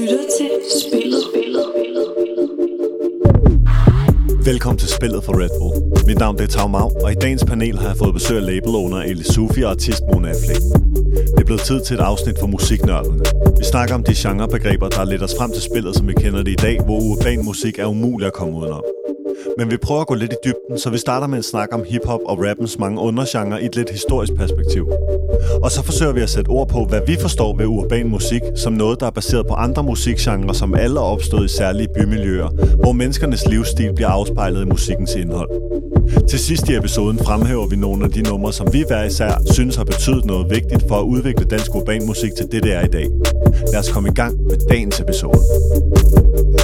lytter til Spillet. Spillet. Velkommen til Spillet for Red Bull. Mit navn er Tau Mau, og i dagens panel har jeg fået besøg af labelowner Eli Sufi og artist Mona Affleck. Det er blevet tid til et afsnit for musiknørderne. Vi snakker om de genrebegreber, der leder os frem til spillet, som vi kender det i dag, hvor urban musik er umulig at komme udenom. Men vi prøver at gå lidt i dybden, så vi starter med en snak om hiphop og rappens mange undergenre i et lidt historisk perspektiv. Og så forsøger vi at sætte ord på, hvad vi forstår ved urban musik, som noget, der er baseret på andre musikgenre, som alle er opstået i særlige bymiljøer, hvor menneskernes livsstil bliver afspejlet i musikkens indhold. Til sidst i episoden fremhæver vi nogle af de numre, som vi hver især synes har betydet noget vigtigt for at udvikle dansk urban musik til det, det er i dag. Lad os komme i gang med dagens episode.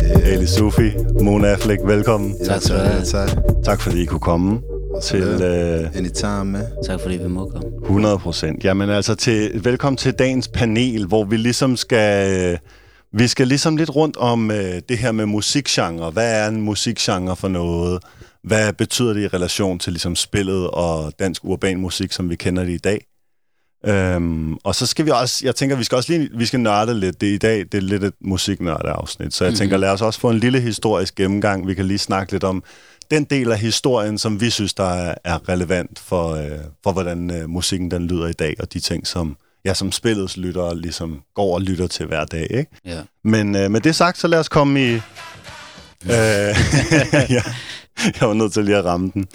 Yeah. Ali Sufi, Mona Affleck, velkommen. Tak skal du have. Tak. Tak fordi I kunne komme til øh, Anytime, man. Tak fordi vi må komme. 100 procent. Jamen altså, til, velkommen til dagens panel, hvor vi ligesom skal... Øh, vi skal ligesom lidt rundt om øh, det her med musikgenre. Hvad er en musikgenre for noget? Hvad betyder det i relation til ligesom spillet og dansk urban musik, som vi kender det i dag? Øhm, og så skal vi også, jeg tænker, vi skal også lige, vi skal nørde lidt. Det i dag, det er lidt et musiknørdeafsnit, så jeg mm-hmm. tænker, lad os også få en lille historisk gennemgang. Vi kan lige snakke lidt om den del af historien, som vi synes, der er, er relevant for, øh, for hvordan øh, musikken den lyder i dag, og de ting, som, ja, som spillets lyttere ligesom går og lytter til hver dag. Ikke? Ja. Men øh, med det sagt, så lad os komme i... Øh, ja, jeg var nødt til lige at ramme den.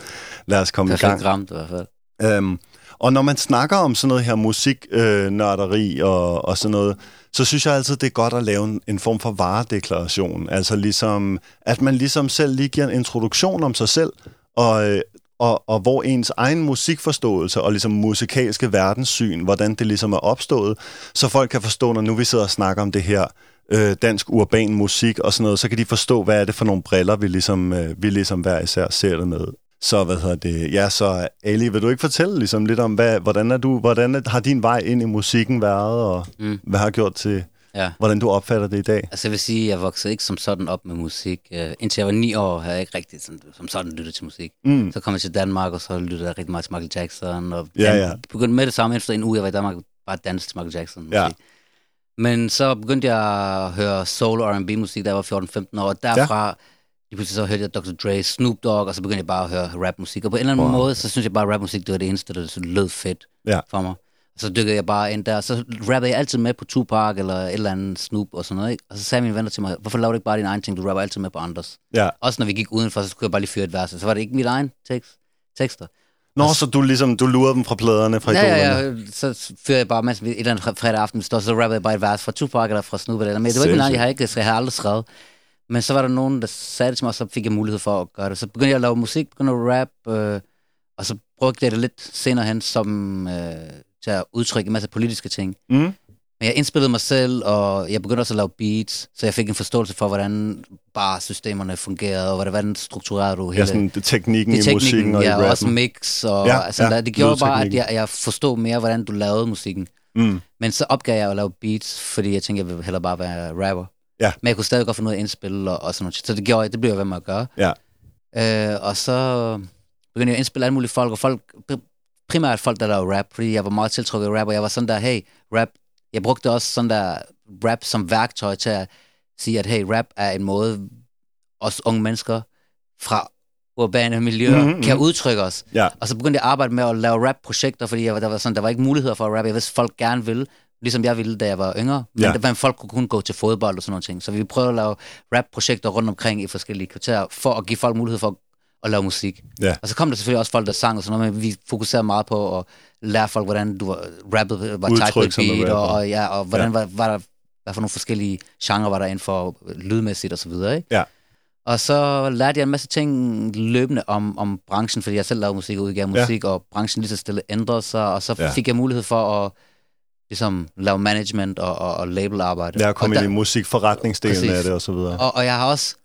Lad os komme i gang. Perfekt ramt i hvert fald. Øhm, og når man snakker om sådan noget her musiknørderi øh, og, og sådan noget, så synes jeg altid, det er godt at lave en, en form for varedeklaration. Altså ligesom, at man ligesom selv lige giver en introduktion om sig selv, og, øh, og, og hvor ens egen musikforståelse og ligesom musikalske verdenssyn, hvordan det ligesom er opstået, så folk kan forstå, når nu vi sidder og snakker om det her øh, dansk urban musik og sådan noget, så kan de forstå, hvad er det for nogle briller, vi ligesom, øh, vi ligesom hver især ser det med. Så hvad hedder det? Ja, så Ali, vil du ikke fortælle ligesom lidt om, hvad, hvordan, er du, hvordan har din vej ind i musikken været, og mm. hvad har gjort til, Ja. hvordan du opfatter det i dag? Altså jeg vil sige, at jeg voksede ikke som sådan op med musik. Uh, indtil jeg var ni år, havde jeg ikke rigtig som, som sådan lyttet til musik. Mm. Så kom jeg til Danmark, og så lyttede jeg rigtig meget til Michael Jackson. Og Ja, ja. begyndte med det samme efter en uge, jeg var i Danmark, bare danse til Michael Jackson musik. Ja. Men så begyndte jeg at høre soul og R&B musik, da jeg var 14-15 år. Og derfra, ja. Lige pludselig så hørte jeg Dr. Dre, Snoop Dogg, og så begyndte jeg bare at høre rap musik. Og på en eller anden Wow. måde, så synes jeg bare, at rap musik, det var det eneste, der lød fedt Ja. for mig. Og så dykkede jeg bare ind der, så rappede jeg altid med på Tupac eller et eller andet Snoop og sådan noget, ikke? Og så sagde mine venner til mig, hvorfor laver du ikke bare din egen ting, du rapper altid med på andres. Ja. Også når vi gik udenfor, så kunne jeg bare lige fyre et vers, så var det ikke mit egen tekst, tekster. Nå, så du ligesom, du lurede dem fra pladerne, fra Ja, ja, ja, så fyrer jeg bare, mens vi et eller andet fredag aften står, så rappede jeg bare et vers fra Tupac eller fra Snoop eller men det var ikke min egen, jeg har ikke, så jeg har aldrig skrevet. Men så var der nogen, der sagde det til mig, og så fik jeg mulighed for at gøre det. Så begyndte jeg at lave musik, begyndte at rap, øh, og så brugte jeg det lidt senere hen som, øh, til at udtrykke en masse politiske ting. Mm. Men jeg indspillede mig selv, og jeg begyndte også at lave beats, så jeg fik en forståelse for, hvordan bare systemerne fungerede, og hvordan- hvordan strukturerede du hele... Ja, sådan det, teknikken det i er musikken og i ja, og rappen. også mix, og Ja, altså, ja, det gjorde bare, at jeg, jeg forstod mere, hvordan du lavede musikken. Mm. Men så opgav jeg at lave beats, fordi jeg tænkte, jeg ville hellere bare være rapper. Ja. Men jeg kunne stadig godt af at indspille og, og sådan noget. Så det gjorde jeg, det blev jeg ved med at gøre. Ja. Øh, og så begyndte jeg at indspille alle mulige folk, og folk, primært folk, der lavede rap, fordi jeg var meget tiltrukket af rap, og jeg var sådan der, hey, rap, jeg brugte også sådan der rap som værktøj til at sige, at hey, rap er en måde, os unge mennesker fra urbane miljøer Mhm, mm-hmm. kan udtrykke os. Ja. Og så begyndte jeg at arbejde med at lave rap-projekter, fordi jeg, der, var sådan, der var ikke muligheder for at rappe. Jeg vidste, folk gerne ville, ligesom jeg ville, da jeg var yngre. Men, Ja. ja. men folk kunne kun gå til fodbold og sådan nogle ting. Så vi prøvede at lave rap-projekter rundt omkring i forskellige kvarterer, for at give folk mulighed for at lave musik. Ja. Og så kom der selvfølgelig også folk, der sang og sådan noget, men vi fokuserede meget på at lære folk, hvordan du var, rappede var tight Udtryk beat, og, og, ja, og hvordan Ja. ja. var, var der, hvad for nogle forskellige genrer var der inden for lydmæssigt og så videre, ikke? Ja. Og så lærte jeg en masse ting løbende om, om branchen, fordi jeg selv lavede musik og udgav Ja. musik, og branchen lige så stille ændrede sig, og så Ja. ja. fik jeg mulighed for at ligesom, lave management og, og, og labelarbejde. Er kommet og ind i musikforretningsdelen Præcis. af det og så videre. og, og jeg har også,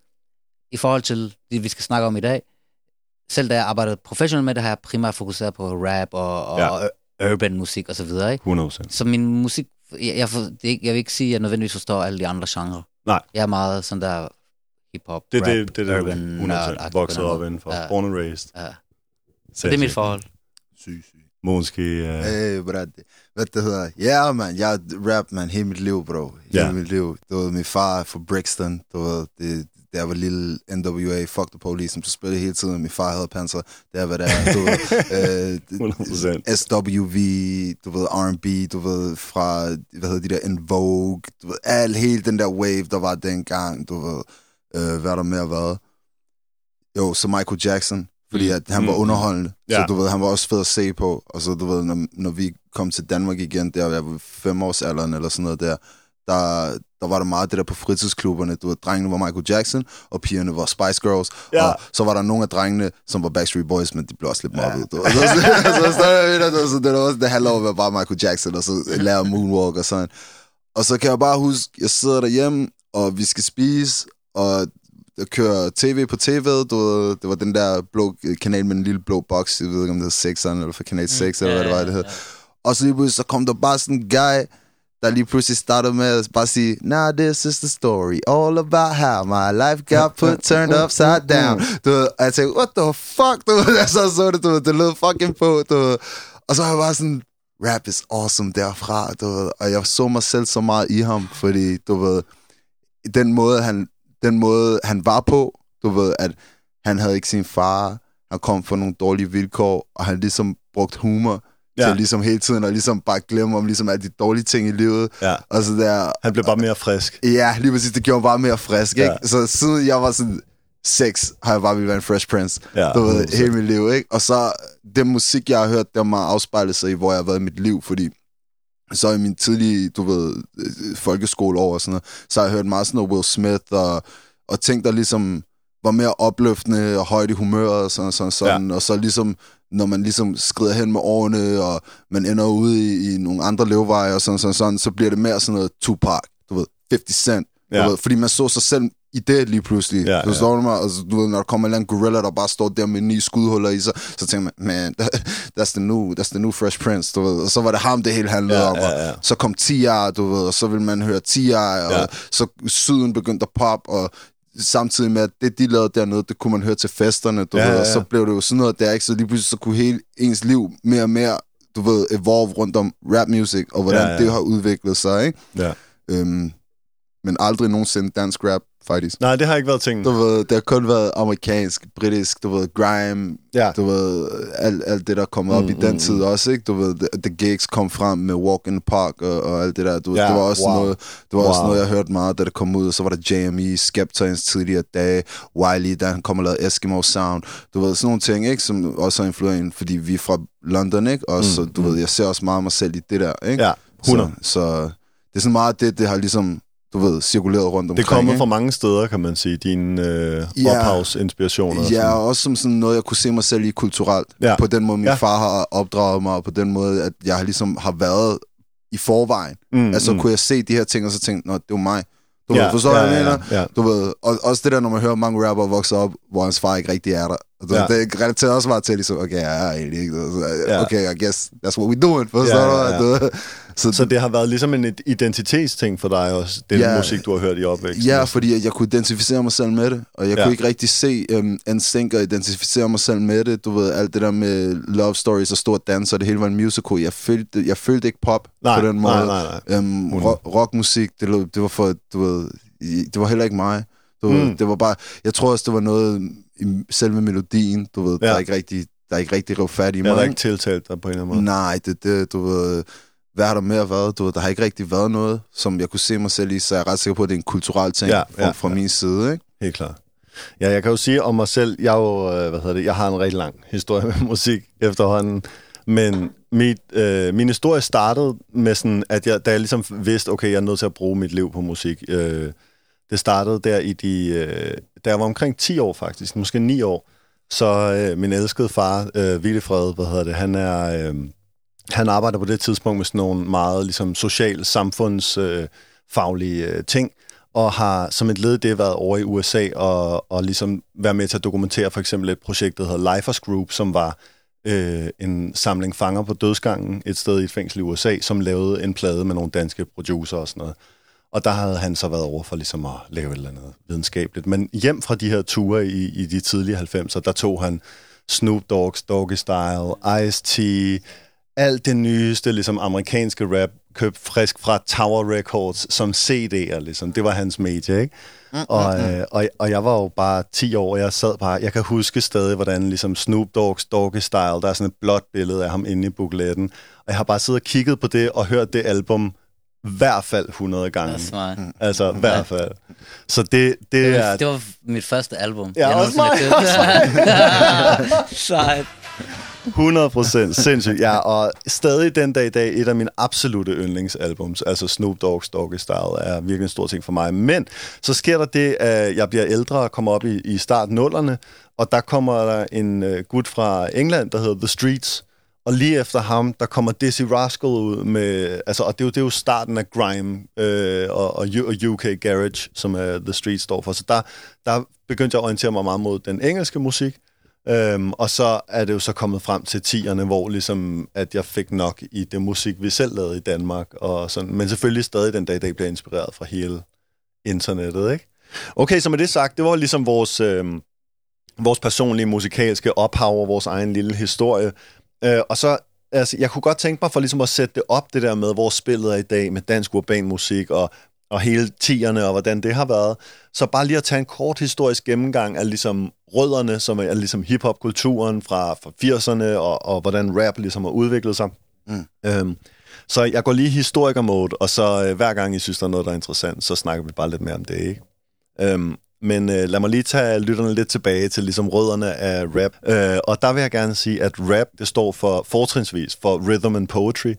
i forhold til det, vi skal snakke om i dag, selv da jeg arbejdede professionelt med det, har jeg primært fokuseret på rap og, og, Ja. ja. og urban musik og så videre, ikke? 100 procent. Så min musik, jeg, jeg, for, det ikke, jeg vil ikke sige, at jeg nødvendigvis forstår alle de andre genrer. Nej. Jeg er meget sådan der hip-hop, Det er rap, det, det, det urban, du 100 nerd-agtig vokset op indenfor. Ja. Born and raised. Ja. Så det er mit forhold. Syg, syg. Måske... Uh... Hey, bro. Hvad det hedder? Ja, yeah, man. Jeg rap, man. Hele mit liv, bro. Hele Ja. mit liv. Du ved, min far fra Brixton. Du ved, det, da jeg var lille NWA, fuck the police, som du spillede hele tiden. Min far havde panser. Det er, hvad det er. Du ved, øh, 100%. SWV, du ved, R&B, du ved, fra, hvad hedder de der, En Vogue, du ved, al, hele den der wave, der var dengang, du ved, øh, hvad er der mere været? Jo, så Michael Jackson, fordi at han var Mm. underholdende, Ja. så du ved, han var også fed at se på, og så du ved, når, når vi kom til Danmark igen, der jeg var fem års alderen eller sådan noget der, der, der var der meget det der på fritidsklubberne, du ved, drengene var Michael Jackson, og pigerne var Spice Girls, Ja. og så var der nogle af drengene, som var Backstreet Boys, men de blev også lidt mobbet. Ja. Så, så, så, så, så, det, var også, det handler om at være bare Michael Jackson, og så lære moonwalk og sådan. Og så kan jeg bare huske, jeg sidder derhjemme, og vi skal spise, og jeg kører tv på tv'et, du ved, det var den der blå kanal med en lille blå boks, jeg ved ikke, om det hedder 6 eller for kanal 6, eller hvad det var, det hed. Og så lige pludselig, så kom der bare sådan en guy, der lige pludselig startede med at bare sige, Now this is the story, all about how my life got put turned upside down. Du ved, og jeg tænkte, what the fuck, du ved, jeg så så det, du ved, det lød fucking på, du ved. Og så var jeg bare sådan, rap is awesome derfra, du ved, og jeg så mig selv så meget i ham, fordi, du ved, den måde, han, den måde, han var på, du ved, at han havde ikke sin far, han kom fra nogle dårlige vilkår, og han ligesom brugt humor ja. Til ligesom hele tiden, og ligesom bare glemme om ligesom alle de dårlige ting i livet, Ja. og så der, Han blev bare mere frisk. ja, lige præcis, det gjorde mig bare mere frisk, ikke? Ja. Så siden jeg var sådan seks, har jeg bare ville være en Fresh Prince, Ja, du ved, 100%. hele mit liv, ikke? Og så, den musik, jeg har hørt, der må afspejle sig i, hvor jeg har været i mit liv, fordi så i min tidlige, du ved, øh, folkeskoleår og sådan noget, så har jeg hørt meget sådan noget Will Smith og, og ting, der ligesom var mere opløftende og højt i humøret og sådan, sådan, sådan. Ja. og så ligesom, når man ligesom skrider hen med årene, og man ender ude i, i nogle andre levveje og sådan, sådan, sådan, så bliver det mere sådan noget Tupac, du ved, 50 Cent, Ja. du ved, fordi man så sig selv i det lige pludselig. Ja, du ja. står mig, altså, du ved, når der kommer en eller anden gorilla, der bare står der med ni skudhuller i sig, så tænker man, man, that's the new, that's the new Fresh Prince, du ved. Og så var det ham, det hele handlede Ja, om. ja, ja. Så kom T.I., du ved, og så ville man høre T.I., og Ja. så syden begyndte at pop, og samtidig med, at det, de lavede dernede, det kunne man høre til festerne, du Ja, ved, ja, og ja. så blev det jo sådan noget der, ikke? Så lige pludselig så kunne hele ens liv mere og mere, du ved, evolve rundt om rap music, og hvordan ja. ja. det har udviklet sig, ikke? Ja. Øhm, men aldrig nogensinde dansk rap, faktisk. Nej, det har ikke været ting. Du ved, det har kun været amerikansk, britisk, du ved, grime, Ja. du ved, alt, alt det, der kom op Mm, i den mm, tid også, ikke? Du ved, the, the gigs kom frem med Walk in the Park og, og alt det der. Du ved, Ja, det var også wow. noget, det var også Wow. noget, jeg hørte meget, da det kom ud. Og så var der JME, Skepta tidligere dage, Wiley, da han kom og lavede Eskimo Sound. Du ved, sådan nogle ting, ikke? Som også har influeret fordi vi er fra London, ikke? Og så, du ved, jeg ser også meget mig selv i det der, ikke? Ja, 100. Så, så det er sådan meget det, det har ligesom, du ved, cirkuleret rundt omkring. Det er ikke? fra mange steder, kan man sige, dine øh, Ja. ophavsinspirationer. og Ja, sådan. og også som sådan noget, jeg kunne se mig selv i kulturelt. Ja. På den måde, min Ja. ja. far har opdraget mig, og på den måde, at jeg ligesom har været i forvejen. Mm, altså mm. kunne jeg se de her ting, og så tænke, nå, det var mig. Du Ja, ved, forstår ja, jeg ja, mener? ja. Du ved, og også det der, når man hører mange rapper vokse op, hvor hans far ikke rigtig er der. Du, Ja. Det relaterer også meget til, ligesom, okay, jeg er egentlig ikke. Okay, I guess that's what we doing. Forstår Ja, ja, ja. du? Så, Så det har været ligesom en identitetsting for dig også, den Ja. musik, du har hørt i opvæksten. Ja, fordi at jeg kunne identificere mig selv med det, og jeg Ja. kunne ikke rigtig se um, NSYNC og identificere mig selv med det. Du ved, alt det der med love stories og stor dans, og det hele var en musical. Jeg følte, jeg følte ikke pop nej, på den måde. Nej, nej, nej. Um, Hundrede. rock, rockmusik, det, det var for, du ved, det var heller ikke mig. Du ved, Mm. det var bare, jeg tror også, det var noget i selve melodien, du ved, Ja. der er ikke rigtig, der er ikke rigtig rev fat i Jeg mig. har ikke? tiltalt dig på en eller anden måde. Nej, det, det, du ved, hvad har der mere været? Du ved, der har ikke rigtig været noget, som jeg kunne se mig selv i, så jeg er ret sikker på, at det er en kulturel ting Ja, ja, fra, fra ja. min side, ikke? Helt klart. Ja, jeg kan jo sige om mig selv, jeg, er jo, øh, hvad hedder det, jeg har en rigtig lang historie med musik efterhånden, men mit, øh, min historie startede med sådan, at jeg, da jeg ligesom vidste, okay, jeg er nødt til at bruge mit liv på musik. Øh, det startede der i de, øh, da jeg var omkring 10 år faktisk, måske 9 år, så øh, min elskede far, øh, Willefred, hvad hedder det, han er, øh, han arbejder på det tidspunkt med sådan nogle meget ligesom social samfundsfaglige øh, øh, ting, og har som et led i det været over i USA og, og ligesom være med til at dokumentere for eksempel et projekt, der hedder Lifers Group, som var øh, en samling fanger på dødsgangen et sted i et fængsel i USA, som lavede en plade med nogle danske producer og sådan noget. Og der havde han så været over for ligesom at lave et eller andet videnskabeligt. Men hjem fra de her ture i, i de tidlige 90'er, der tog han Snoop Dogg's Doggy Style, Ice-T, alt det nyeste, ligesom amerikanske rap, købt frisk fra Tower Records som CD'er, ligesom. Det var hans medie, ikke? Mm, og, øh, og, og jeg var jo bare 10 år, og jeg sad bare, jeg kan huske stadig, hvordan ligesom Snoop Dogg's Doggy Style, der er sådan et blåt billede af ham inde i bukletten, og jeg har bare siddet og kigget på det og hørt det album hvert fald 100 gange. Det er smart. Altså, i hvert fald. Så det, det, Det var, er... det var mit første album. Ja, jeg også mig. Sejt. 100 procent sindssygt. Ja, og stadig den dag i dag et af mine absolute yndlingsalbums, altså Snoop Dogg's Doggy Style, er virkelig en stor ting for mig. Men så sker der det, at jeg bliver ældre og kommer op i, i start nullerne, og der kommer der en uh, gut fra England, der hedder The Streets, og lige efter ham, der kommer Dizzy Rascal ud med, altså, og det er jo, det er jo starten af grime øh, og, og, UK Garage, som er The Street står for. Så der, der begyndte jeg at orientere mig meget mod den engelske musik, Øhm, og så er det jo så kommet frem til tierne, hvor ligesom, at jeg fik nok i det musik, vi selv lavede i Danmark. Og sådan. Men selvfølgelig stadig den dag i dag bliver inspireret fra hele internettet, ikke? Okay, så med det sagt, det var ligesom vores, øh, vores personlige musikalske ophav og vores egen lille historie. Øh, og så, altså, jeg kunne godt tænke mig for ligesom at sætte det op, det der med, hvor spillet er i dag med dansk urban musik og, og hele tierne og hvordan det har været. Så bare lige at tage en kort historisk gennemgang af ligesom rødderne, som er ligesom hiphop-kulturen fra, fra 80'erne, og, og hvordan rap ligesom har udviklet sig. Mm. Øhm, så jeg går lige i historiker-mode, og så øh, hver gang I synes, der er noget, der er interessant, så snakker vi bare lidt mere om det, ikke? Øhm, men øh, lad mig lige tage lytterne lidt tilbage til ligesom rødderne af rap. Øh, og der vil jeg gerne sige, at rap, det står for fortrinsvis for rhythm and poetry.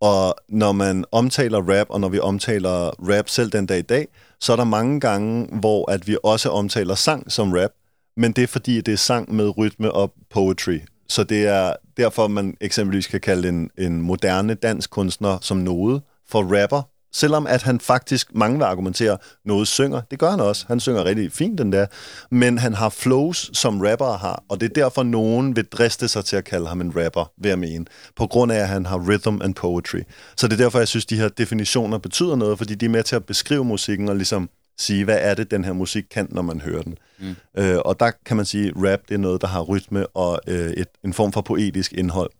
Og når man omtaler rap, og når vi omtaler rap selv den dag i dag, så er der mange gange, hvor at vi også omtaler sang som rap, men det er fordi, det er sang med rytme og poetry. Så det er derfor, man eksempelvis kan kalde en, en moderne dansk kunstner som noget for rapper, selvom at han faktisk, mange vil argumentere, noget synger. Det gør han også. Han synger rigtig fint, den der. Men han har flows, som rappere har, og det er derfor, nogen vil driste sig til at kalde ham en rapper, vil jeg mene. På grund af, at han har rhythm and poetry. Så det er derfor, jeg synes, de her definitioner betyder noget, fordi de er med til at beskrive musikken og ligesom sige, hvad er det, den her musik kan, når man hører den. Mm. Øh, og der kan man sige, at rap det er noget, der har rytme og øh, et, en form for poetisk indhold.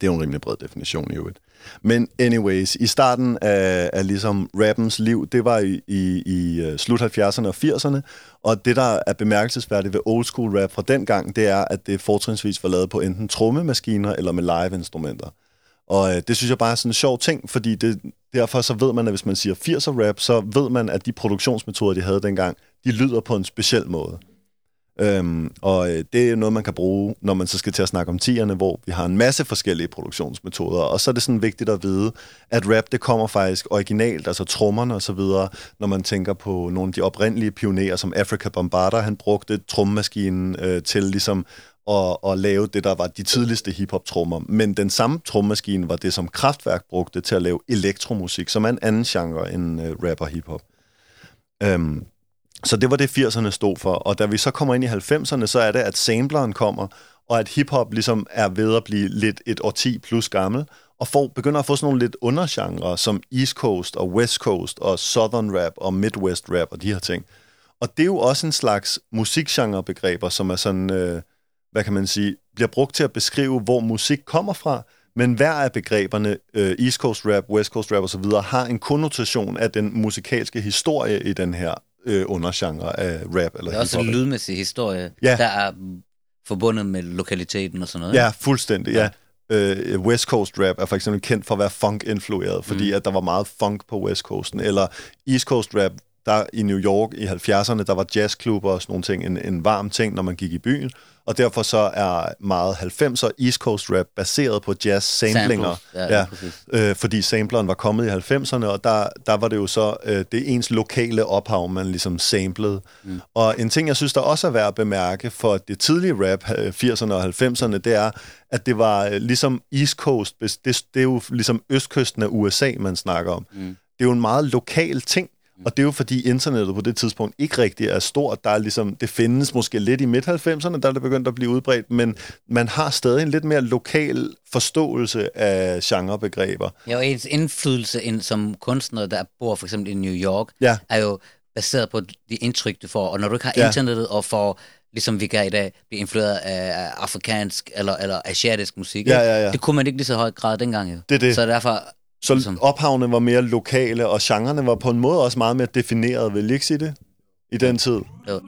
Det er jo en rimelig bred definition i øvrigt. Men anyways, i starten af, af ligesom rappens liv, det var i, i, i øh, slut 70'erne og 80'erne, og det, der er bemærkelsesværdigt ved old school rap fra den gang, det er, at det fortrinsvis var lavet på enten trommemaskiner eller med live-instrumenter. Og øh, det synes jeg bare er sådan en sjov ting, fordi det, derfor så ved man, at hvis man siger 80'er rap, så ved man, at de produktionsmetoder, de havde dengang, de lyder på en speciel måde. Øhm, og øh, det er noget, man kan bruge, når man så skal til at snakke om tierne, hvor vi har en masse forskellige produktionsmetoder. Og så er det sådan vigtigt at vide, at rap, det kommer faktisk originalt, altså trommerne og så videre, når man tænker på nogle af de oprindelige pionerer, som Africa Bombarda, han brugte trommemaskinen øh, til ligesom at, at lave det, der var de tidligste hiphop-trommer. Men den samme trommemaskine var det, som Kraftværk brugte til at lave elektromusik, som er en anden genre end øh, rap og hiphop. Øhm, så det var det, 80'erne stod for. Og da vi så kommer ind i 90'erne, så er det, at sampleren kommer, og at hiphop ligesom er ved at blive lidt et årti plus gammel, og får, begynder at få sådan nogle lidt undergenre, som East Coast og West Coast og Southern Rap og Midwest Rap og de her ting. Og det er jo også en slags musikgenrebegreber, som er sådan, øh, hvad kan man sige, bliver brugt til at beskrive, hvor musik kommer fra, men hver af begreberne, øh, East Coast Rap, West Coast Rap osv., har en konnotation af den musikalske historie i den her øh, undergenre af rap eller Det er også en lydmæssig historie, Ja. der er forbundet med lokaliteten og sådan noget. Ja, fuldstændig, ja. Øh, West Coast rap er for eksempel kendt for at være funk-influeret, fordi mm. at der var meget funk på West Coasten. Eller East Coast rap, der i New York i 70'erne, der var jazzklubber og sådan nogle ting, en, en varm ting, når man gik i byen. Og derfor så er meget 90'er East Coast rap baseret på jazz-samplinger. Samples, ja, præcis. øh, fordi sampleren var kommet i 90'erne, og der, der var det jo så, øh, det ens lokale ophav, man ligesom samplede. Mm. Og en ting, jeg synes, der også er værd at bemærke for det tidlige rap, øh, 80'erne og 90'erne, det er, at det var øh, ligesom East Coast, det, det er jo ligesom østkysten af USA, man snakker om. Mm. Det er jo en meget lokal ting, og det er jo fordi internettet på det tidspunkt ikke rigtig er stort. Der er ligesom, det findes måske lidt i midt-90'erne, der er det begyndt at blive udbredt, men man har stadig en lidt mere lokal forståelse af genrebegreber. Ja, og ens indflydelse ind som kunstner, der bor for eksempel i New York, Ja. er jo baseret på de indtryk, du får. Og når du ikke har Ja. internettet og får ligesom vi kan i dag, blive influeret af afrikansk eller, eller asiatisk musik. Ja, ja, ja. Det kunne man ikke lige så høj grad dengang. Jo. Det det. Så derfor, Så Ligesom- ophavene var mere lokale, og genrerne var på en måde også meget mere defineret, vil I ikke sige det? I den tid. jo,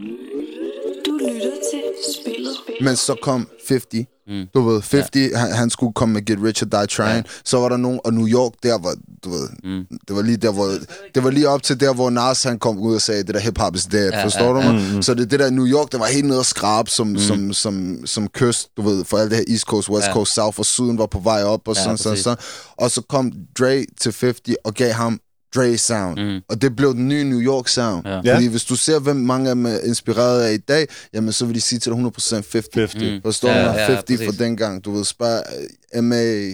Du lytter til spillet. Men så kom 50. Mm. Du ved, 50, ja. han, han skulle komme med Get Rich or Die Trying. Ja. Så var der nogen, og New York, der var, du ved, mm. det var lige der, hvor, det var lige op til der, hvor Nas han kom ud og sagde, det der hip-hop is dead, ja, forstår ja, du mig? Mm. Så det, det der New York, der var helt nede og skrab som, mm. som, som, som kyst, du ved, for alt det her East Coast, West Ja. Coast, South og Syden var på vej op, og Ja, sådan, sådan, sådan. Og så kom Dre til 50 og gav ham Dre Sound. Mm. Og det blev den nye New York Sound. Ja. Fordi Ja. hvis du ser, hvem mange af dem er inspireret af i dag, jamen så vil de sige til dig 100% 50. 50. Mm. Forstår Ja, du? ja, 50 præcis. for dengang. Du ved, spare, MA,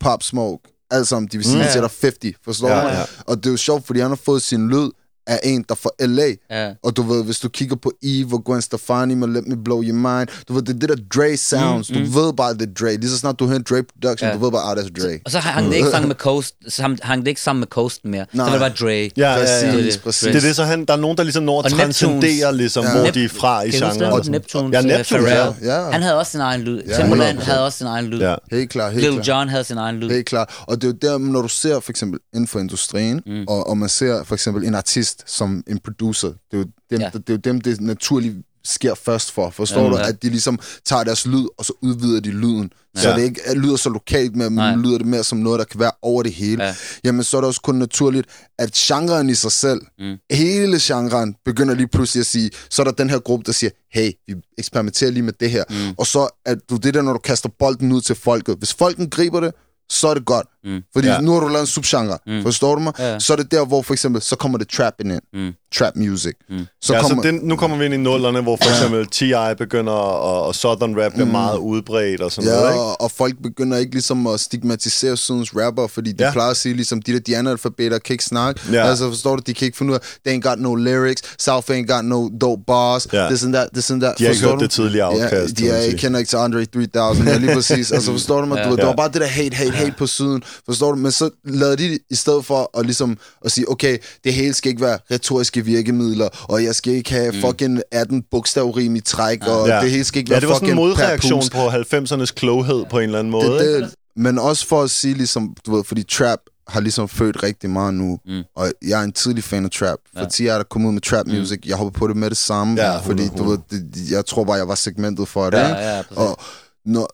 Pop Smoke, alt sammen, de vil sige Mm. til dig 50. Forstår Ja, du? ja. Og det er jo sjovt, fordi han har fået sin lyd af en, der fra LA. ja, Og du ved, hvis du kigger på Eve og Gwen Stefani med Let Me Blow Your Mind, du ved, det er det der Dre sounds. Mm, du ved bare, det er Dre. Lige så snart du hører Dre production, Ja. du ved bare, ah, that's Dre. Og så hang det ikke sammen med Coast, så hang- det ikke sammen med Coast mere. Nej. Så var det bare Dre. Ja, ja, Præcis, ja. Det er præcis. Det er det, så han, der er nogen, der ligesom når at Og transcendere, ligesom, Ja. hvor de er fra i genren. det? Neptunes, Ja, Neptunes, Pharrell. ja. Han havde også sin egen lyd. Ja, Timbaland 100%. havde også sin egen lyd. Ja. Helt klar, helt Lil klar. Jon havde sin egen lyd. Helt klart. Og det er jo der, når du ser for eksempel inden for industrien, mm. og, og man ser for eksempel en artist som en producer, det er jo dem, Ja. ja. det, er jo dem det naturligt sker først for. Forstår Ja, du? ja. At de ligesom tager deres lyd, og så udvider de lyden. Så Ja. det ikke er- lyder så lokalt, men Nej. lyder det mere som noget, der kan være over det hele. Ja. Jamen, så er det også kun naturligt, at genren i sig selv, mm. hele genren, begynder lige pludselig at sige, så er der den her gruppe, der siger, hey, vi eksperimenterer lige med det her. Mm. Og så er du det der, når du kaster bolden ud til folket. Hvis folken griber det, så er det godt. Mm. Fordi Ja. nu har du lavet en subgenre. Mm. Forstår du mig? Ja. Så er det der, hvor for eksempel, så kommer det trap ind. Mm. Trap music. Mm. Så ja, kommer, så den, nu kommer vi ind i nullerne, hvor for eksempel T.I. begynder, og, og Southern Rap bliver meget udbredt og sådan Ja, noget, ikke? og, og folk begynder ikke ligesom at stigmatisere sydens rapper, fordi de Ja. plejer at sige ligesom, de der de analfabeter kan ikke snakke. Ja. Altså forstår du, de kan ikke finde ud af, they ain't got no lyrics, South ain't got no dope bars, Ja. this and that, this and that. De har ikke hørt du? det tidligere Outkast, Ja, de er, kender ikke til Andre 3000, ja, lige præcis. Altså forstår du mig? Ja. Du, Ja. det var bare det der hate, hate, hate på syden. Forstår du? Men så lavede de det i stedet for at ligesom at sige, okay, det hele skal ikke være retoriske virkemidler, og jeg skal ikke have fucking 18 bogstavrim i træk, og Ja. det hele skal ikke ja, være det var sådan en fucking modreaktion på 90'ernes kloghed på en eller anden måde, Det, det, men også for at sige, ligesom, du ved, fordi trap har ligesom født rigtig meget nu, mm. og jeg er en tidlig fan af trap. For ja. 10 er der kommet ud med trap music, jeg hopper på det med det samme, Ja, fordi 100, du ved, det, jeg tror bare, jeg var segmentet for det. Ja, ikke? ja, præcis. og når,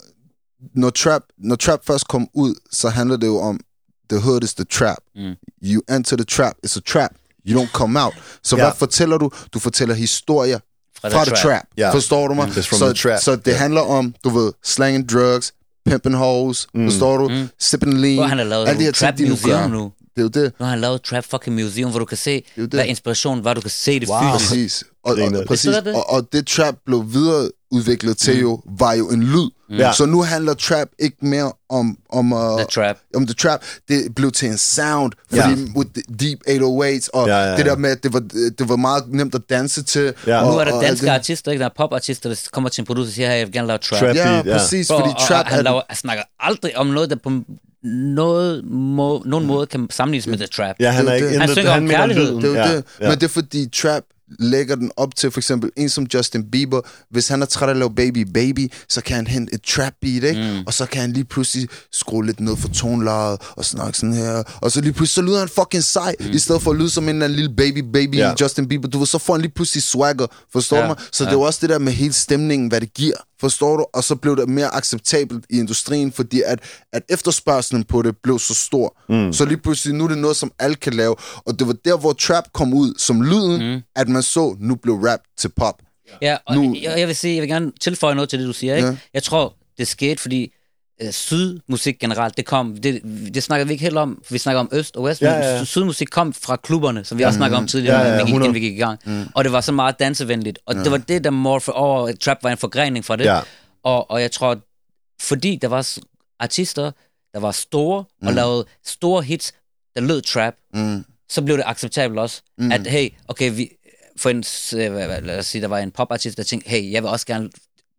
når, trap, når trap først kom ud, så handler det jo om, the hood is the trap. Mm. You enter the trap, it's a trap. You don't come out. Så Ja. hvad fortæller du? Du fortæller historier Fra fra, the the trap. trap. Ja. Forstår du mig? From så, the trap. så det handler om, du ved, slanging drugs, pimping hoes, mm. forstår du? Mm. Sipping lean. Hvor han har lavet alle de her ting, trap de nu gør. nu. Det er jo det. Nu har han lavet et trap fucking museum, hvor du kan se, jo det. hvad inspiration var, du kan se det Wow. fysisk. Præcis. Og, og, præcis. Det? Og, og det trap blev videreudviklet til jo, var jo en lyd. Ja. Så nu handler trap ikke mere om, om, uh, The trap. om the trap. Det blev til en sound, Ja. fordi with the deep 808's, og Ja, ja, ja. det der med, at det var, det var meget nemt at danse til. Ja. Og, Nu er der og danske det. artister, ikke? Der er popartister, der kommer til en producer og siger, hey, jeg vil gerne lave trap. Trap. Ja, ja. præcis, Bro, fordi og, trap og han, er... laver, han snakker aldrig om noget, der på noget må, nogen måde kan sammenlignes med the trap. Ja, han Det er ikke det. intet, Han synger om mener kærlighed. lyden. Det ja, det. Ja. Men det er fordi trap lægger den op til for eksempel en som Justin Bieber. Hvis han er træt af at lave Baby Baby, så kan han hente et trap beat, ikke? Mm. Og så kan han lige pludselig skrue lidt ned for tonelaget og snakke sådan her. Og så lige pludselig så lyder han fucking sej, mm. i stedet for at lyde som en eller anden lille Baby Baby Ja. ja. Justin Bieber. Du ved, så får han lige pludselig swagger, forstår Ja. mig? Så det er jo også det der med hele stemningen, hvad det giver. Forstår du? Og så blev det mere acceptabelt i industrien, fordi at, at efterspørgselen på det blev så stor. Mm. Så lige pludselig, nu er det noget, som alle kan lave. Og det var der, hvor trap kom ud som lyden, mm. at man så, nu blev rap til pop. Ja, og Nu- jeg, jeg vil sige, jeg vil gerne tilføje noget til det, du siger. Ikke? Ja. Jeg tror, det skete, fordi øh, sydmusik generelt, det kom, det, det snakker vi ikke helt om, for vi snakker om øst og vest, Ja, men ja, ja. sydmusik kom fra klubberne, som vi også snakker om tidligere, Ja, ja, 100. inden vi gik i gang. Mm. Og det var så meget dansevenligt, og ja. det var det, der morfe over, at trap var en forgrening fra det. Ja. Og, og jeg tror, fordi der var artister, der var store, og lavede store hits, der lød trap, Mm. så blev det acceptabelt også, mm. at hey, okay, vi, for en, lad os sige, der var en popartist, der tænkte, hey, jeg vil også gerne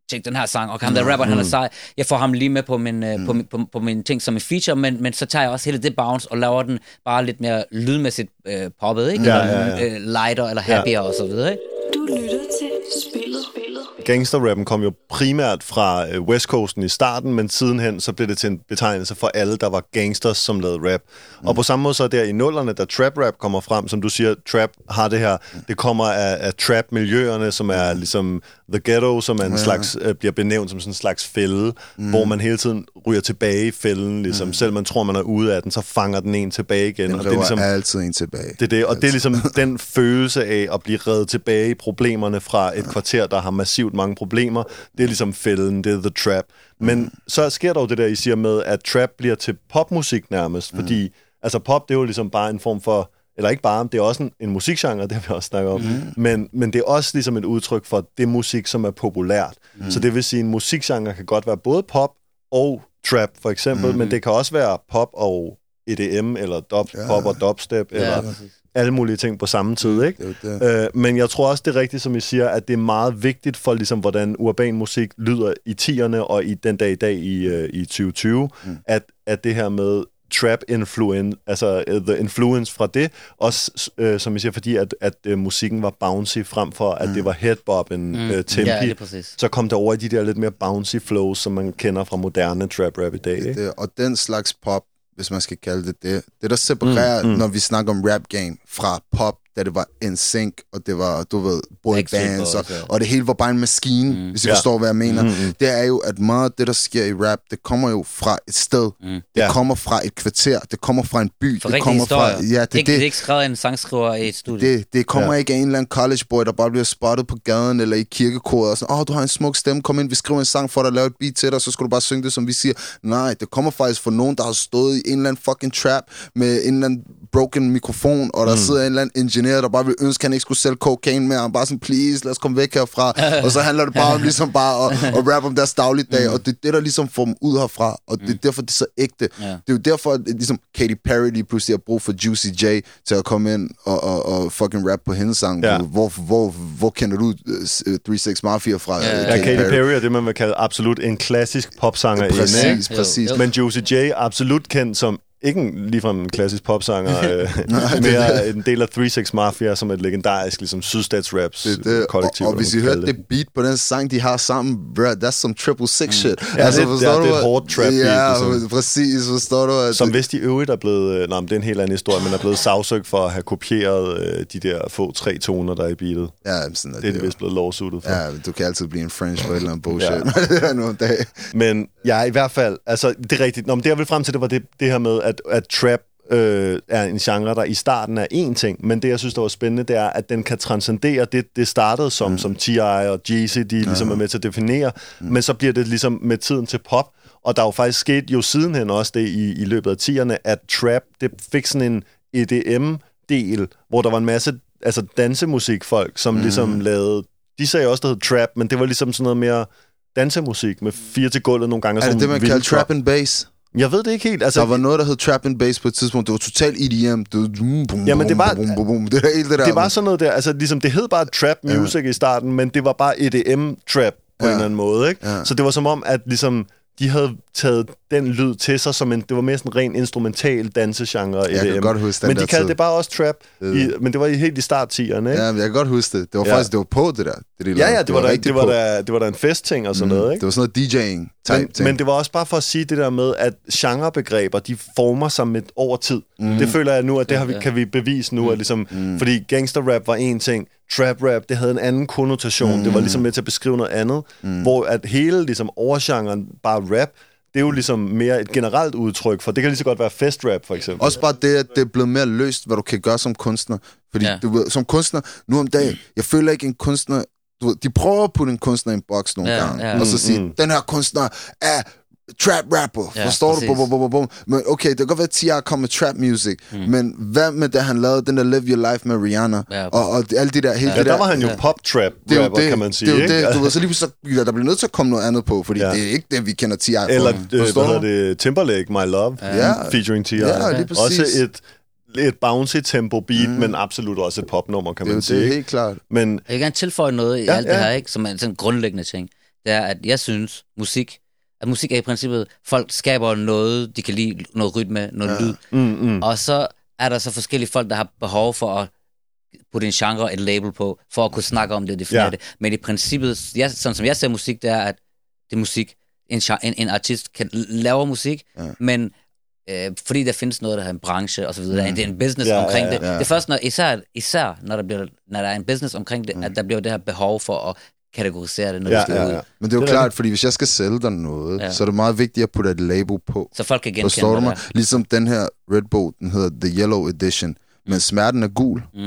tjekke den her sang, og ham der rapper, han er sej, jeg får ham lige med på min, øh, på, min, på, på min ting som en feature, men, men så tager jeg også hele det bounce og laver den bare lidt mere lydmæssigt øh, poppet, ikke? Ja, eller, ja, ja. Øh, lighter eller happier og så videre, ikke? Du lytter til spillet. spillet. gangsterrappen kom jo primært fra øh, West Coasten i starten, men sidenhen så blev det til en betegnelse for alle, der var gangsters, som lavede rap. Mm. Og på samme måde så der i nullerne, da trap rap kommer frem, som du siger, trap har det her, det kommer af, af trap-miljøerne, som er ligesom The Ghetto, som er en ja. slags, øh, bliver benævnt som sådan en slags fælde, mm. hvor man hele tiden ryger tilbage i fælden, ligesom. Mm. Selv man tror, man er ude af den, så fanger den en tilbage igen. Den og det er ligesom, altid en tilbage. Det er det, og det er ligesom den følelse af at blive reddet tilbage i problemerne fra et kvarter, der har massivt mange problemer. Det er ligesom fælden, det er the trap. Men mm. så sker der jo det der, I siger med, at trap bliver til popmusik nærmest, mm. fordi altså pop, det er jo ligesom bare en form for eller ikke bare, det er også en, en musikgenre, det har vi også snakket om, mm. men, men det er også ligesom et udtryk for det musik, som er populært. Mm. Så det vil sige, en musikgenre kan godt være både pop og trap, for eksempel, mm. men det kan også være pop og EDM, eller dub, ja. pop og dubstep, ja, eller præcis. alle mulige ting på samme tid, ikke? Det det. Øh, men jeg tror også, det er rigtigt, som I siger, at det er meget vigtigt for, ligesom, hvordan urban musik lyder i 10'erne og i den dag i dag i, uh, i 2020, mm. at, at det her med trap influence, altså uh, the influence fra det, også uh, som I siger, fordi at, at uh, musikken var bouncy frem for, at mm. det var headboppen, mm. uh, tempi, ja, så kom det over i de der lidt mere bouncy flows, som man kender fra moderne trap rap i dag. Ikke? Det, og den slags pop, hvis man skal kalde det det, det der separerer, mm. Mm. når vi snakker om rap game, fra pop da det var en sync, og det var, du ved, boy bands, og, og det hele var bare en maskine, mm. hvis I ja. forstår, hvad jeg mener. Mm-hmm. Det er jo, at meget af det, der sker i rap, det kommer jo fra et sted. Mm. Det ja. kommer fra et kvarter. Det kommer fra en by. For det kommer historier. fra... Ja, det, det, det, det er ikke skrevet en sangskriver i et studie. Det, det kommer ja. ikke af en eller anden college boy, der bare bliver spottet på gaden eller i kirkekoret og sådan, åh, oh, du har en smuk stemme, kom ind, vi skriver en sang for dig, lave et beat til dig, så skal du bare synge det, som vi siger. Nej, det kommer faktisk fra nogen, der har stået i en eller anden fucking trap med en eller anden broken mikrofon, og der mm. sidder en eller anden ingeniør, der bare vil ønske, at han ikke skulle sælge cocaine mere. Han bare sådan, please, lad os komme væk herfra. og så handler det bare om ligesom bare at, at rap om deres dagligdag, mm. og det er det, der ligesom får dem ud herfra, og det er mm. derfor, det er så ægte. Yeah. Det er jo derfor, at ligesom Katy Perry lige pludselig har brug for Juicy J til at komme ind og, og, og fucking rap på hendes sang. Yeah. Hvor, hvor, hvor kender du uh, 3-6 Mafia fra? Yeah. Katy, ja, Katy Perry. Perry er det, man vil kalde absolut en klassisk popsanger. Præcis, præcis. Men Juicy J er absolut kendt som ikke en, ligefrem en klassisk popsanger, øh, mere en del af 3-6 Mafia, som et legendarisk ligesom, sydstatsraps det, det, kollektiv. Og, og hvis I hørte det beat på den sang, de har sammen, bro, that's some triple six mm. shit. Ja, altså, det, det, er, det er et hårdt trap beat. Ja, ligesom. præcis, forstår du? At som det, hvis de øvrigt er blevet, øh, nej, det er en helt anden historie, men er blevet sagsøgt for at have kopieret øh, de der få tre toner, der er i beatet. Ja, sådan er det. Det er de vist blevet lovsuttet for. Ja, du kan altid blive en French for et eller andet bullshit. ja. nogle dage. Men ja, i hvert fald, altså, det er rigtigt. Nå, men det jeg vil frem til, det var det, det her med, at, at trap øh, er en genre, der i starten er én ting, men det, jeg synes, der var spændende, det er, at den kan transcendere det, det startede som, mm. som T.I. og Jeezy, de ligesom ja. er med til at definere, mm. men så bliver det ligesom med tiden til pop, og der er jo faktisk sket jo sidenhen også det i, i løbet af 10'erne, at trap, det fik sådan en EDM-del, hvor der var en masse altså dansemusikfolk, som mm. ligesom lavede, de sagde også, der hed trap, men det var ligesom sådan noget mere dansemusik med fire til gulvet nogle gange. Er det det, man kalder trap and bass? Jeg ved det ikke helt. Altså, der var noget, der hed trap and bass på et tidspunkt. Det var totalt EDM. Det var boom, boom, ja, men det var, boom, boom, boom. Det, helt det, der, det var sådan noget der. Altså, ligesom, det hed bare trap music ja. i starten, men det var bare EDM-trap på ja. en eller anden måde. Ikke? Ja. Så det var som om, at ligesom, de havde taget den lyd til sig, som en, det var mere sådan en ren instrumental dansegenre. Jeg kan godt huske Men de kaldte tid. det bare også trap, i, men det var helt i start 10'erne, ikke? Ja, jeg kan godt huske det. Det var ja. faktisk, det var på det der. Det, de ja, ja, det, det var, var, der, det, var der, det var der en festting og sådan mm, noget, ikke? Det var sådan noget DJ'ing men, ting. men det var også bare for at sige det der med, at genrebegreber, de former sig med over tid. Mm. Det føler jeg nu, at det har vi, kan vi bevise nu, mm. at ligesom, mm. fordi gangsterrap var en ting, trap rap, det havde en anden konnotation. Mm. Det var ligesom med til at beskrive noget andet, mm. hvor at hele ligesom overgenren, bare rap, det er jo ligesom mere et generelt udtryk for, det kan lige så godt være festrap, for eksempel. Også bare det, at det er blevet mere løst, hvad du kan gøre som kunstner. Fordi ja. du ved, som kunstner, nu om dagen, jeg føler ikke en kunstner, du ved, de prøver at putte en kunstner i en boks nogle ja, gange, ja. og så sige, mm, den her kunstner er trap rapper, ja, forstår præcis. du? Bum, bum, bum, bum. Men okay, det kan godt være, at T.I. kom med trap music, mm. men hvad med det, han lavede, den der Live Your Life med Rihanna, ja, og, og alle de der, helt ja, det der. der var han jo pop-trap rapper, kan man sige. Det er jo det, du ved, så lige så, der bliver nødt til at komme noget andet på, fordi ja. det er ikke det, vi kender for. Eller, øh, hvad hedder det, Timberlake, My Love, ja. featuring T.I. Ja, lige præcis. Også et et bouncy tempo beat, mm. men absolut også et popnummer, kan det, man sige. Det er helt klart. Men, jeg vil gerne tilføje noget i ja, alt ja. det her, ikke, som er sådan en grundlæggende ting. Det er, at jeg synes, musik at musik er i princippet, folk skaber noget, de kan lide, noget rytme, noget ja. lyd. Mm, mm. Og så er der så forskellige folk, der har behov for at putte en genre, et label på, for at kunne snakke om det, definere Ja. ja. det. Men i princippet, jeg, sådan som jeg ser musik, det er, at det er musik. En, en, en artist kan lave musik, ja. men øh, fordi der findes noget, der har en branche og så videre, mm. det er en business Ja, ja, omkring ja, det. ja. Det er først, når, især, især når, der bliver, når der er en business omkring det, mm. at der bliver det her behov for at kategorisere det, når Ja, det skal ja, ud. ja. Men det er jo Det klart, fordi hvis jeg skal sælge dig noget, ja. Så er det meget vigtigt at putte et label på. Så folk kan genkende, Forstår du mig? det Ligesom den her Red Bull, den hedder The Yellow Edition. Men smerten er gul. Mm.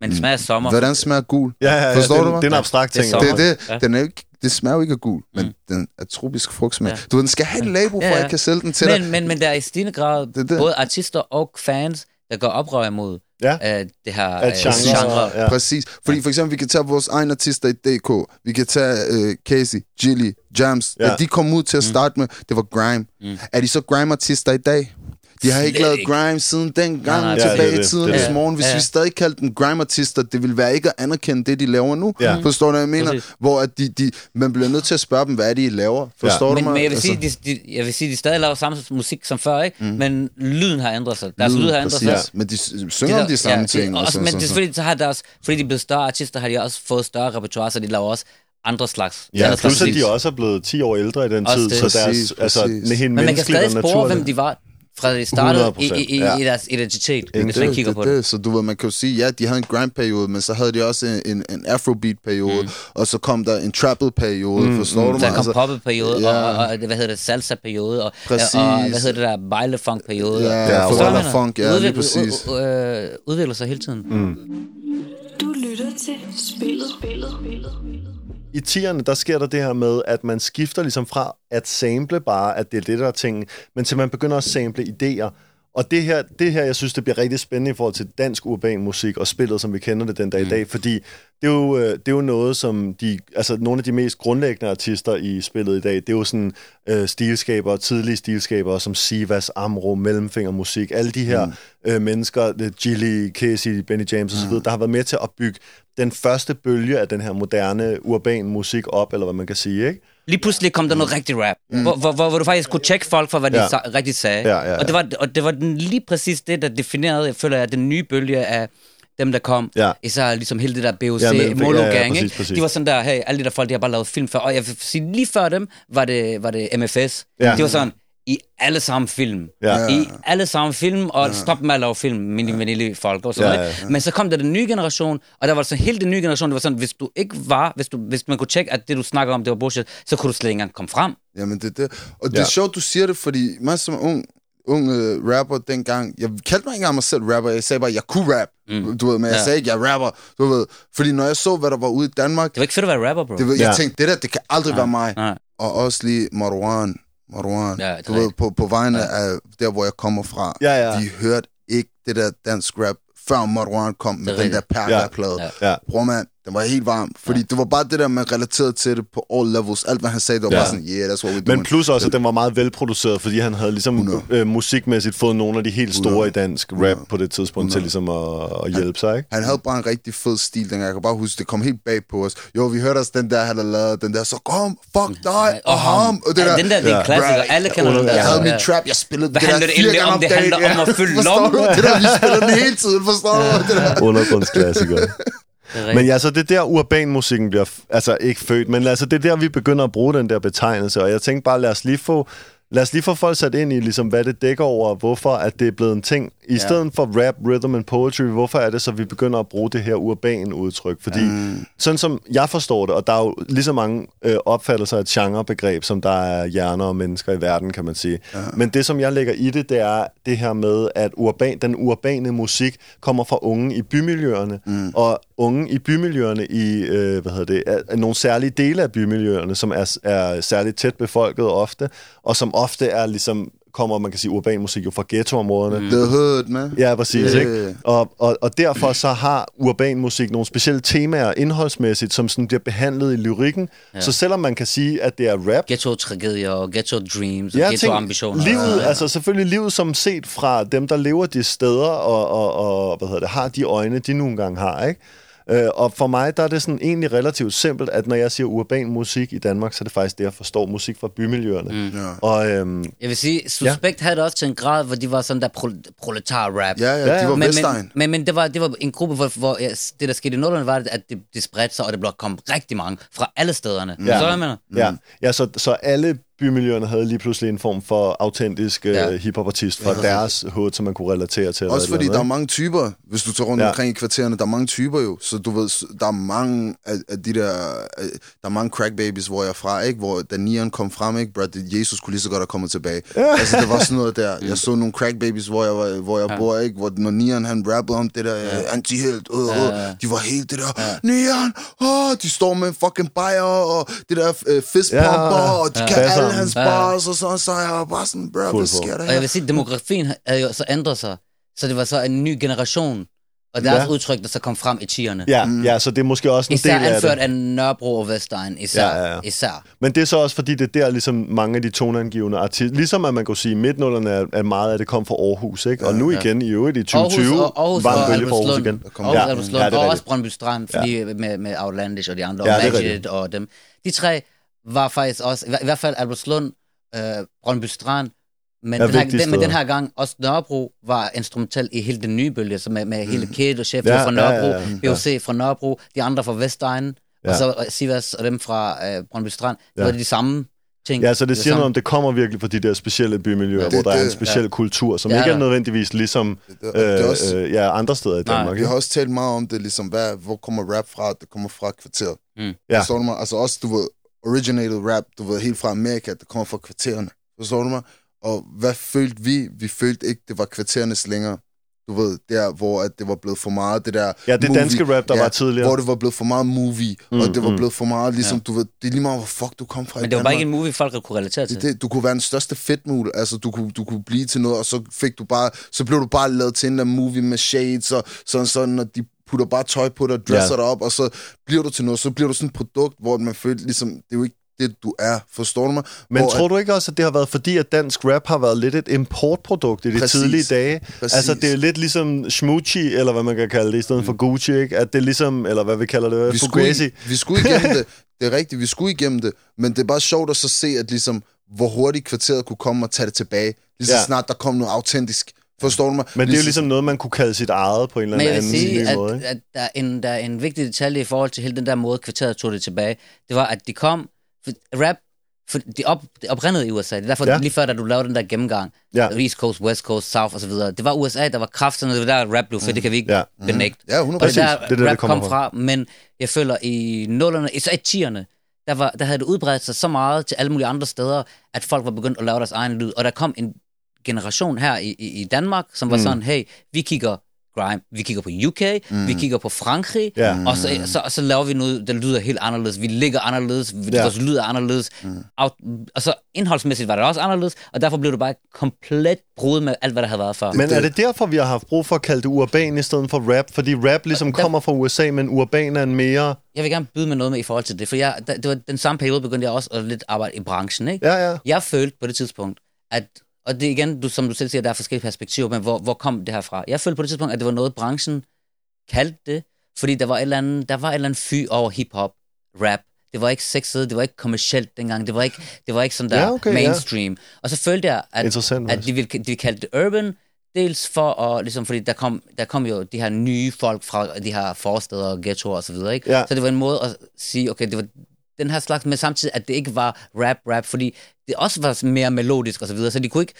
Men det smager af sommer. Hvordan smager gul? Ja, ja, ja, Forstår det, du mig? det er en abstrakt Det ting. Det, er det, Ja. den er ikke, det smager jo ikke af gul, men Mm. den er tropisk frugtsmag. Ja. Du ved, den skal have et label, for Ja, at ja. jeg kan sælge den til dig. men, men, men der er i stigende grad Det det. både artister og fans, der går oprør imod Ja. øh, det her At øh, genre, genre. ja. Præcis. Fordi for eksempel, vi kan tage vores egne artister i DK. Vi kan tage øh, Casey, Gilly, Jams. Ja. Ja. De kom ud til at starte med, det var grime. Mm. Er de så grime-artister i dag? De har ikke lavet ikke. grime siden den gang nej, er tilbage det, i det er tidernes det. morgen. Hvis Ja. vi stadig kaldte dem grime-artister, det ville være ikke at anerkende det, de laver nu. Ja. Forstår du, hvad jeg mener? Præcis. Hvor at de, de, man bliver nødt til at spørge dem, hvad er det, I laver? Forstår du Men, mig? men jeg vil Altså, sige, de, de, jeg vil sige, de stadig laver samme musik som før, ikke? Mm. Men lyden har ændret sig. Deres lyden, lyd har ændret præcis. sig. Men de synger om de samme ting. Det, og også, sådan, men sådan, det er selvfølgelig, så har deres, fordi de er blevet større artister, har de også fået større repertoire, så de laver også andre slags. Ja, andre plus slags at de også er blevet 10 år ældre i den Også tid, det. så deres, Præcis, altså, præcis. Men man kan stadig og spore, hvem de var, fra de startede i, 100%, i, i, ja. i deres identitet, Ikke hvis man det, kigger det, på det. det. Så du ved, man kan jo sige, ja, de havde en grime-periode, men så havde de også en, en, en afrobeat-periode, mm. og så kom der en trapped-periode, mm, forstår du Så mig? der kom poppet-periode, ja. og, og, og, hvad hedder det, salsa-periode, og, Præcis. og, hvad hedder det der, bejlefunk-periode. Ja, og- ja, du, hvad jeg mener? Funk, ja, lige Udvikler- præcis. u- u- øh, udvikler sig hele tiden. Mm. Du lytter til spillet. spillet. I 10'erne, der sker der det her med, at man skifter ligesom fra at sample bare, at det er det, der er tingen, men til man begynder at sample idéer. Og det her, det her, jeg synes, det bliver rigtig spændende i forhold til dansk urban musik og spillet, som vi kender det den dag i dag, fordi det er, jo, øh, det er jo noget, som de, altså nogle af de mest grundlæggende artister i spillet i dag, det er jo sådan øh, stilskabere, tidlige stilskabere som Sivas, Amro, Mellemfingermusik, alle de her mm. øh, mennesker, Gilly, Casey, Benny James osv., der har været med til at bygge den første bølge af den her moderne urban musik op, eller hvad man kan sige, ikke? Lige pludselig kom der noget rigtig rap, mm. hvor, hvor, hvor, hvor du faktisk kunne tjekke folk for, hvad de Ja. sa- rigtig sagde. Ja, ja, ja. Og, det var, og det var den, lige præcis det, der definerede, jeg føler, at den nye bølge af dem, der kom. Ja. Især ligesom hele det der BOC, Ja, ja, men- Molo ja, ja, Gang, præcis, ikke? præcis. De var sådan der, hey, alle de der folk, de har bare lavet film før. Og jeg vil sige, lige før dem var det, var det MFS. Ja. De var sådan, i alle sammen film. Ja. I alle sammen film, og ja. stop med at lave film, mini vanille folk og sådan Ja, noget. ja, Men så kom der den nye generation, og der var så hele den nye generation, det var sådan, hvis du ikke var, hvis, du, hvis man kunne tjekke, at det du snakker om, det var bullshit, så kunne du slet ikke engang komme frem. Jamen, det det. Og det Ja. er sjovt, du siger det, fordi mig som ung, ung uh, rapper dengang, jeg kaldte mig ikke engang mig selv rapper, jeg sagde bare, jeg kunne rap, mm. du ved, men jeg Ja. sagde ikke, jeg er rapper, du ved, fordi når jeg så, hvad der var ude i Danmark, Det var ikke fedt at være rapper, bro. det, jeg Ja. tænkte, det der, det kan aldrig være mig. Nej. Og også lige Marwan, Marwan, Ja, du ved, på, på vegne af der, hvor jeg kommer fra, Ja, ja. de hørte ikke det der dansk rap, før Marwan kom med den der rigtigt. perla-plade. Ja. Bror mand, den var helt varm, fordi det var bare det der, man relaterede til det på all levels. Alt, hvad han sagde, det var Ja. bare sådan, yeah, that's what we're doing. Men plus også, at den var meget velproduceret, fordi han havde ligesom 100. øh, musikmæssigt fået nogle af de helt store 100. i dansk rap på det tidspunkt til ligesom at, at hjælpe sig, ikke? Han havde bare en rigtig fed stil dengang. Jeg kan bare huske, det kom helt bag på os. Jo, vi hørte også den der, han havde lavet, den der, så kom, fuck dig, og ham. Og det Ja, der, den der, det er en klassiker. Alle kender den der. Jeg havde Ja. min trap, jeg spillede Hvad det der fire gange om? Det handler om at fylde Forstår lommen. Det der, vi spiller den hele tiden, forstår du? Undergrundsklassiker. Men ja, så det er der urbanmusikken bliver, altså ikke født, men altså det er der, vi begynder at bruge den der betegnelse, og jeg tænkte bare, lad os lige få, lad os lige få folk sat ind i, ligesom, hvad det dækker over, og hvorfor at det er blevet en ting. I ja. stedet for rap, rhythm and poetry, hvorfor er det så, vi begynder at bruge det her urban udtryk? Fordi mm. sådan som jeg forstår det, og der er jo lige så mange øh, opfattelser af et genrebegreb, som der er hjerner og mennesker i verden, kan man sige. Ja. Men det, som jeg lægger i det, det er det her med, at urban, den urbane musik kommer fra unge i bymiljøerne, mm. og unge i bymiljøerne i, øh, hvad hedder det, er, er nogle særlige dele af bymiljøerne, som er, er særligt tæt befolket ofte, og som ofte er ligesom, kommer, man kan sige, urban musik jo fra ghettoområderne. Mm. The Hood, man. Ja, præcis. Ja. Ikke? Og, og, og derfor så har urban musik nogle specielle temaer indholdsmæssigt, som sådan bliver behandlet i lyrikken. Ja. Så selvom man kan sige, at det er rap, Ghetto-tragedier og ghetto-dreams og tænker, ghetto-ambitioner. Livet, altså selvfølgelig livet som set fra dem, der lever de steder og, og, og hvad hedder det, har de øjne, de nogle gange har, ikke? Øh, og for mig, der er det sådan egentlig relativt simpelt, at når jeg siger urban musik i Danmark, så er det faktisk det, jeg forstår musik fra bymiljøerne. Mm. Ja. Og øhm, Jeg vil sige, Suspekt ja. havde det også til en grad, hvor de var sådan der pro- proletar-rap. Ja, ja, Ja, de ja. var men, men, men, men det, var, det var en gruppe, hvor, hvor ja, det, der skete i nullerne, var, at det, det spredte sig, og det blev kom rigtig mange fra alle stederne. Ja. Så jeg mener? ja, ja så, så alle bymiljøerne havde lige pludselig en form for autentisk øh, Ja. hip-hop-artist fra deres hood, som man kunne relatere til. Også fordi eller der er andet, mange typer, hvis du tager rundt Ja. ja. omkring i kvartererne, der er mange typer jo, så du ved, der er mange af, af de der, øh, der er mange crack babies, hvor jeg er fra, ikke? Hvor da Neon kom frem, ikke? Bro, det, Jesus kunne lige så godt have kommet tilbage. altså, det var sådan noget der. Jeg så nogle crack babies, hvor jeg, var, hvor jeg ja. bor, ikke? Hvor når Neon, han rappede om det der ja. anti-helt, øh, øh, de var helt det der, ja. Neon, åh, de står med en fucking bajer, og det der øh, fistpumper, Ja. og de Ja. kan Basseren. Alle hans Ja. bars, og så, så jeg var bare sådan, bro, hvad sker der Og jeg her? vil sige, at demografien havde jo så ændret sig. Så det var så en ny generation, og deres Ja. ja. udtryk, der så kom frem i tierne. Ja, mm. ja, så det er måske også en Især del af anført det. af Nørrebro og Vestegn, især. Ja, ja, ja. især. Men det er så også fordi, det er der ligesom mange af de toneangivende artister, ligesom at man kan sige, midtnullerne er, er meget af det kom fra Aarhus, ikke? Og nu igen i øvrigt i 2020 Aarhus, og, Aarhus var en bølge fra Aarhus igen. Aarhus, Ja, ja. Albertslund, ja, det er og også. Brøndby Strand, fordi ja. med, med Outlandish og de andre, Ja, og det er Magic og dem. De tre var faktisk også, i i hvert fald Albertslund, øh, Brøndby Strand, men, Er den her, den, men den her gang også Nørrebro var instrumentel i hele den nye bølge, så med, med hele Kid og Chef Ja, ja, fra Nørrebro, ja, ja, ja, ja, BOC fra Nørrebro, de andre fra Vestegnen, ja. Ja. og så øh, Sivas og dem fra øh, Brøndby Strand. Det Ja. var de samme ting. Ja, så det var siger noget om, det kommer virkelig fra de der specielle bymiljøer, Ja, hvor det- der er en det- speciel kultur, som Ja, ikke er nødvendigvis ligesom Det- det er øh, også- øh, ja, andre steder i Nej, Danmark. Vi ikke? har også talt meget om det, ligesom, hvad, hvor kommer rap fra? Det kommer fra kvarteret. Mm. Ja. Forstår du mig? Altså også, du ved, originated rap, du ved, helt fra Amerika, det kommer fra kvartererne. Forstår du mig? Og hvad følte vi? Vi følte ikke, det var kvarterernes længere. Du ved, der, hvor at det var blevet for meget, det der Ja, det danske rap, der var tidligere. Hvor det var blevet for meget movie, mm, og det var mm. blevet for meget, ligesom, ja. du ved, det er lige meget, hvor fuck du kom fra i Men det var bare ikke en movie, folk kunne relatere til. Det, det, du kunne være den største fedtmul, altså du kunne, du kunne blive til noget, og så fik du bare, så blev du bare lavet til en anden movie med shades, og sådan sådan, og de putter bare tøj på dig, dresser Ja. dig op, og så bliver du til noget, så bliver du sådan et produkt, hvor man føler ligesom, det er jo ikke det, du er, forstår du mig? Men hvor, tror du ikke også, at det har været fordi, at dansk rap har været lidt et importprodukt i de Præcis. tidlige dage? Præcis. Altså, det er lidt ligesom Smoochie, eller hvad man kan kalde det, i stedet for Gucci, ikke? At det er ligesom, eller hvad vi kalder det, Mm. vi skulle, Fugazi. i- vi skulle igennem det, det er rigtigt, vi skulle igennem det, men det er bare sjovt at så se, at ligesom, hvor hurtigt kvarteret kunne komme og tage det tilbage, lige så Ja. snart der kom noget autentisk. Forstår du mig? Men det er jo ligesom noget, man kunne kalde sit eget på en eller anden anden sige, ny at, måde, ikke? at der, er en, der er en vigtig detalje i forhold til hele den der måde, kvarteret tog det tilbage. Det var, at de kom... For, rap, for de, op, de oprindede i USA. Det er derfor, Ja. lige før, da du lavede den der gennemgang, Ja. East Coast, West Coast, South osv., det var USA, der var krafterne, det var der, rap blev fedt, det kan vi ikke Ja. ja. benægte. Ja, 100%. Og det er der, Det er det, det rap kommer kom fra. fra. Men jeg føler, i nullerne, især i tierne, der, var, der havde det udbredt sig så meget til alle mulige andre steder, at folk var begyndt at lave deres egen lyd. Og der kom en generation her i, i, i Danmark, som var Mm. sådan, hey, vi kigger grime, vi kigger på UK, mm. vi kigger på Frankrig, Ja. og så, så, så laver vi noget, der lyder helt anderledes. Vi ligger anderledes, Ja. vores lyd er anderledes. Mm. Og, og så indholdsmæssigt var det også anderledes, og derfor blev det bare komplet brud med alt, hvad der havde været før. Men er det derfor, vi har haft brug for at kalde det urban i stedet for rap? Fordi rap ligesom Der- kommer fra USA, men urban er en mere... Jeg vil gerne byde med noget med i forhold til det, for jeg, det var den samme periode, begyndte jeg også at lidt arbejde i branchen, ikke? Ja, ja. Jeg følte på det tidspunkt, at, og det igen, du, som du selv siger, der er forskellige perspektiver, men hvor, hvor kom det her fra? Jeg følte på det tidspunkt, at det var noget, branchen kaldte det, fordi der var et eller andet, der var et eller andet fy over hip-hop, rap. Det var ikke sexet, det var ikke kommercielt dengang, det var ikke, det var ikke sådan der Ja, okay, ja. mainstream. Og så følte jeg, at, at de ville, de ville kalde det urban, dels for at, ligesom, fordi der kom, der kom jo de her nye folk fra de her forsteder og ghettoer og så videre, ikke? Ja. Så det var en måde at sige, okay, det var den her slags, men samtidig, at det ikke var rap-rap, fordi det også var mere melodisk og så videre, så de kunne ikke,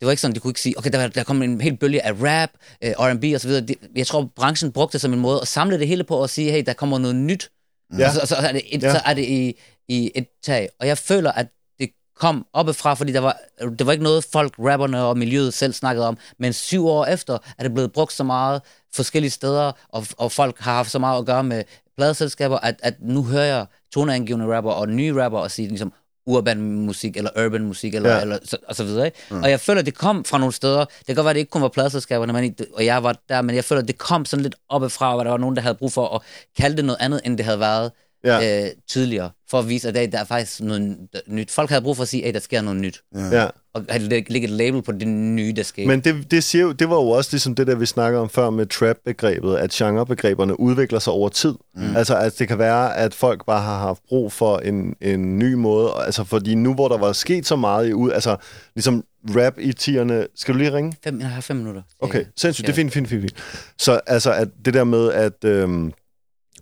det var ikke sådan, de kunne ikke sige, okay, der, der kom en hel bølge af rap, øh, R&B og så videre. Jeg tror, branchen brugte det som en måde at samle det hele på og sige, hey, der kommer noget nyt, Ja. og så, og så, er det et, Ja. så er det i, i et tag. Og jeg føler, at det kom oppefra, fordi der var, det var ikke noget, folk, rapperne og miljøet selv snakkede om, men syv år efter er det blevet brugt så meget forskellige steder, og, og folk har haft så meget at gøre med pladeselskaber, at, at nu hører jeg toneangivende rapper og nye rapper og sige ligesom urban musik, eller urban musik, eller, Ja. eller så, og så videre. Ikke? Mm. Og jeg føler, at det kom fra nogle steder. Det kan godt være, det ikke kun var pladeselskaberne, men, og jeg var der, men jeg føler, at det kom sådan lidt oppefra, hvor der var nogen, der havde brug for at kalde det noget andet, end det havde været Ja. øh, tydeligere, for at vise, at der, der er faktisk noget nyt. Folk havde brug for at sige, at der sker noget nyt. Ja. Og at lægge lægge et label på det nye, der sker. Men det, det, siger jo, det var jo også ligesom det, der vi snakker om før med trap-begrebet, at genrebegreberne udvikler sig over tid. Mm. Altså, at det kan være, at folk bare har haft brug for en, en ny måde. Altså, fordi nu, hvor der var sket så meget i ud, altså, ligesom rap i tierne... Skal du lige ringe? Fem, jeg har fem minutter. Okay, sindssygt. Det er fint, fint, fint, fint. Så altså, at det der med, at øhm,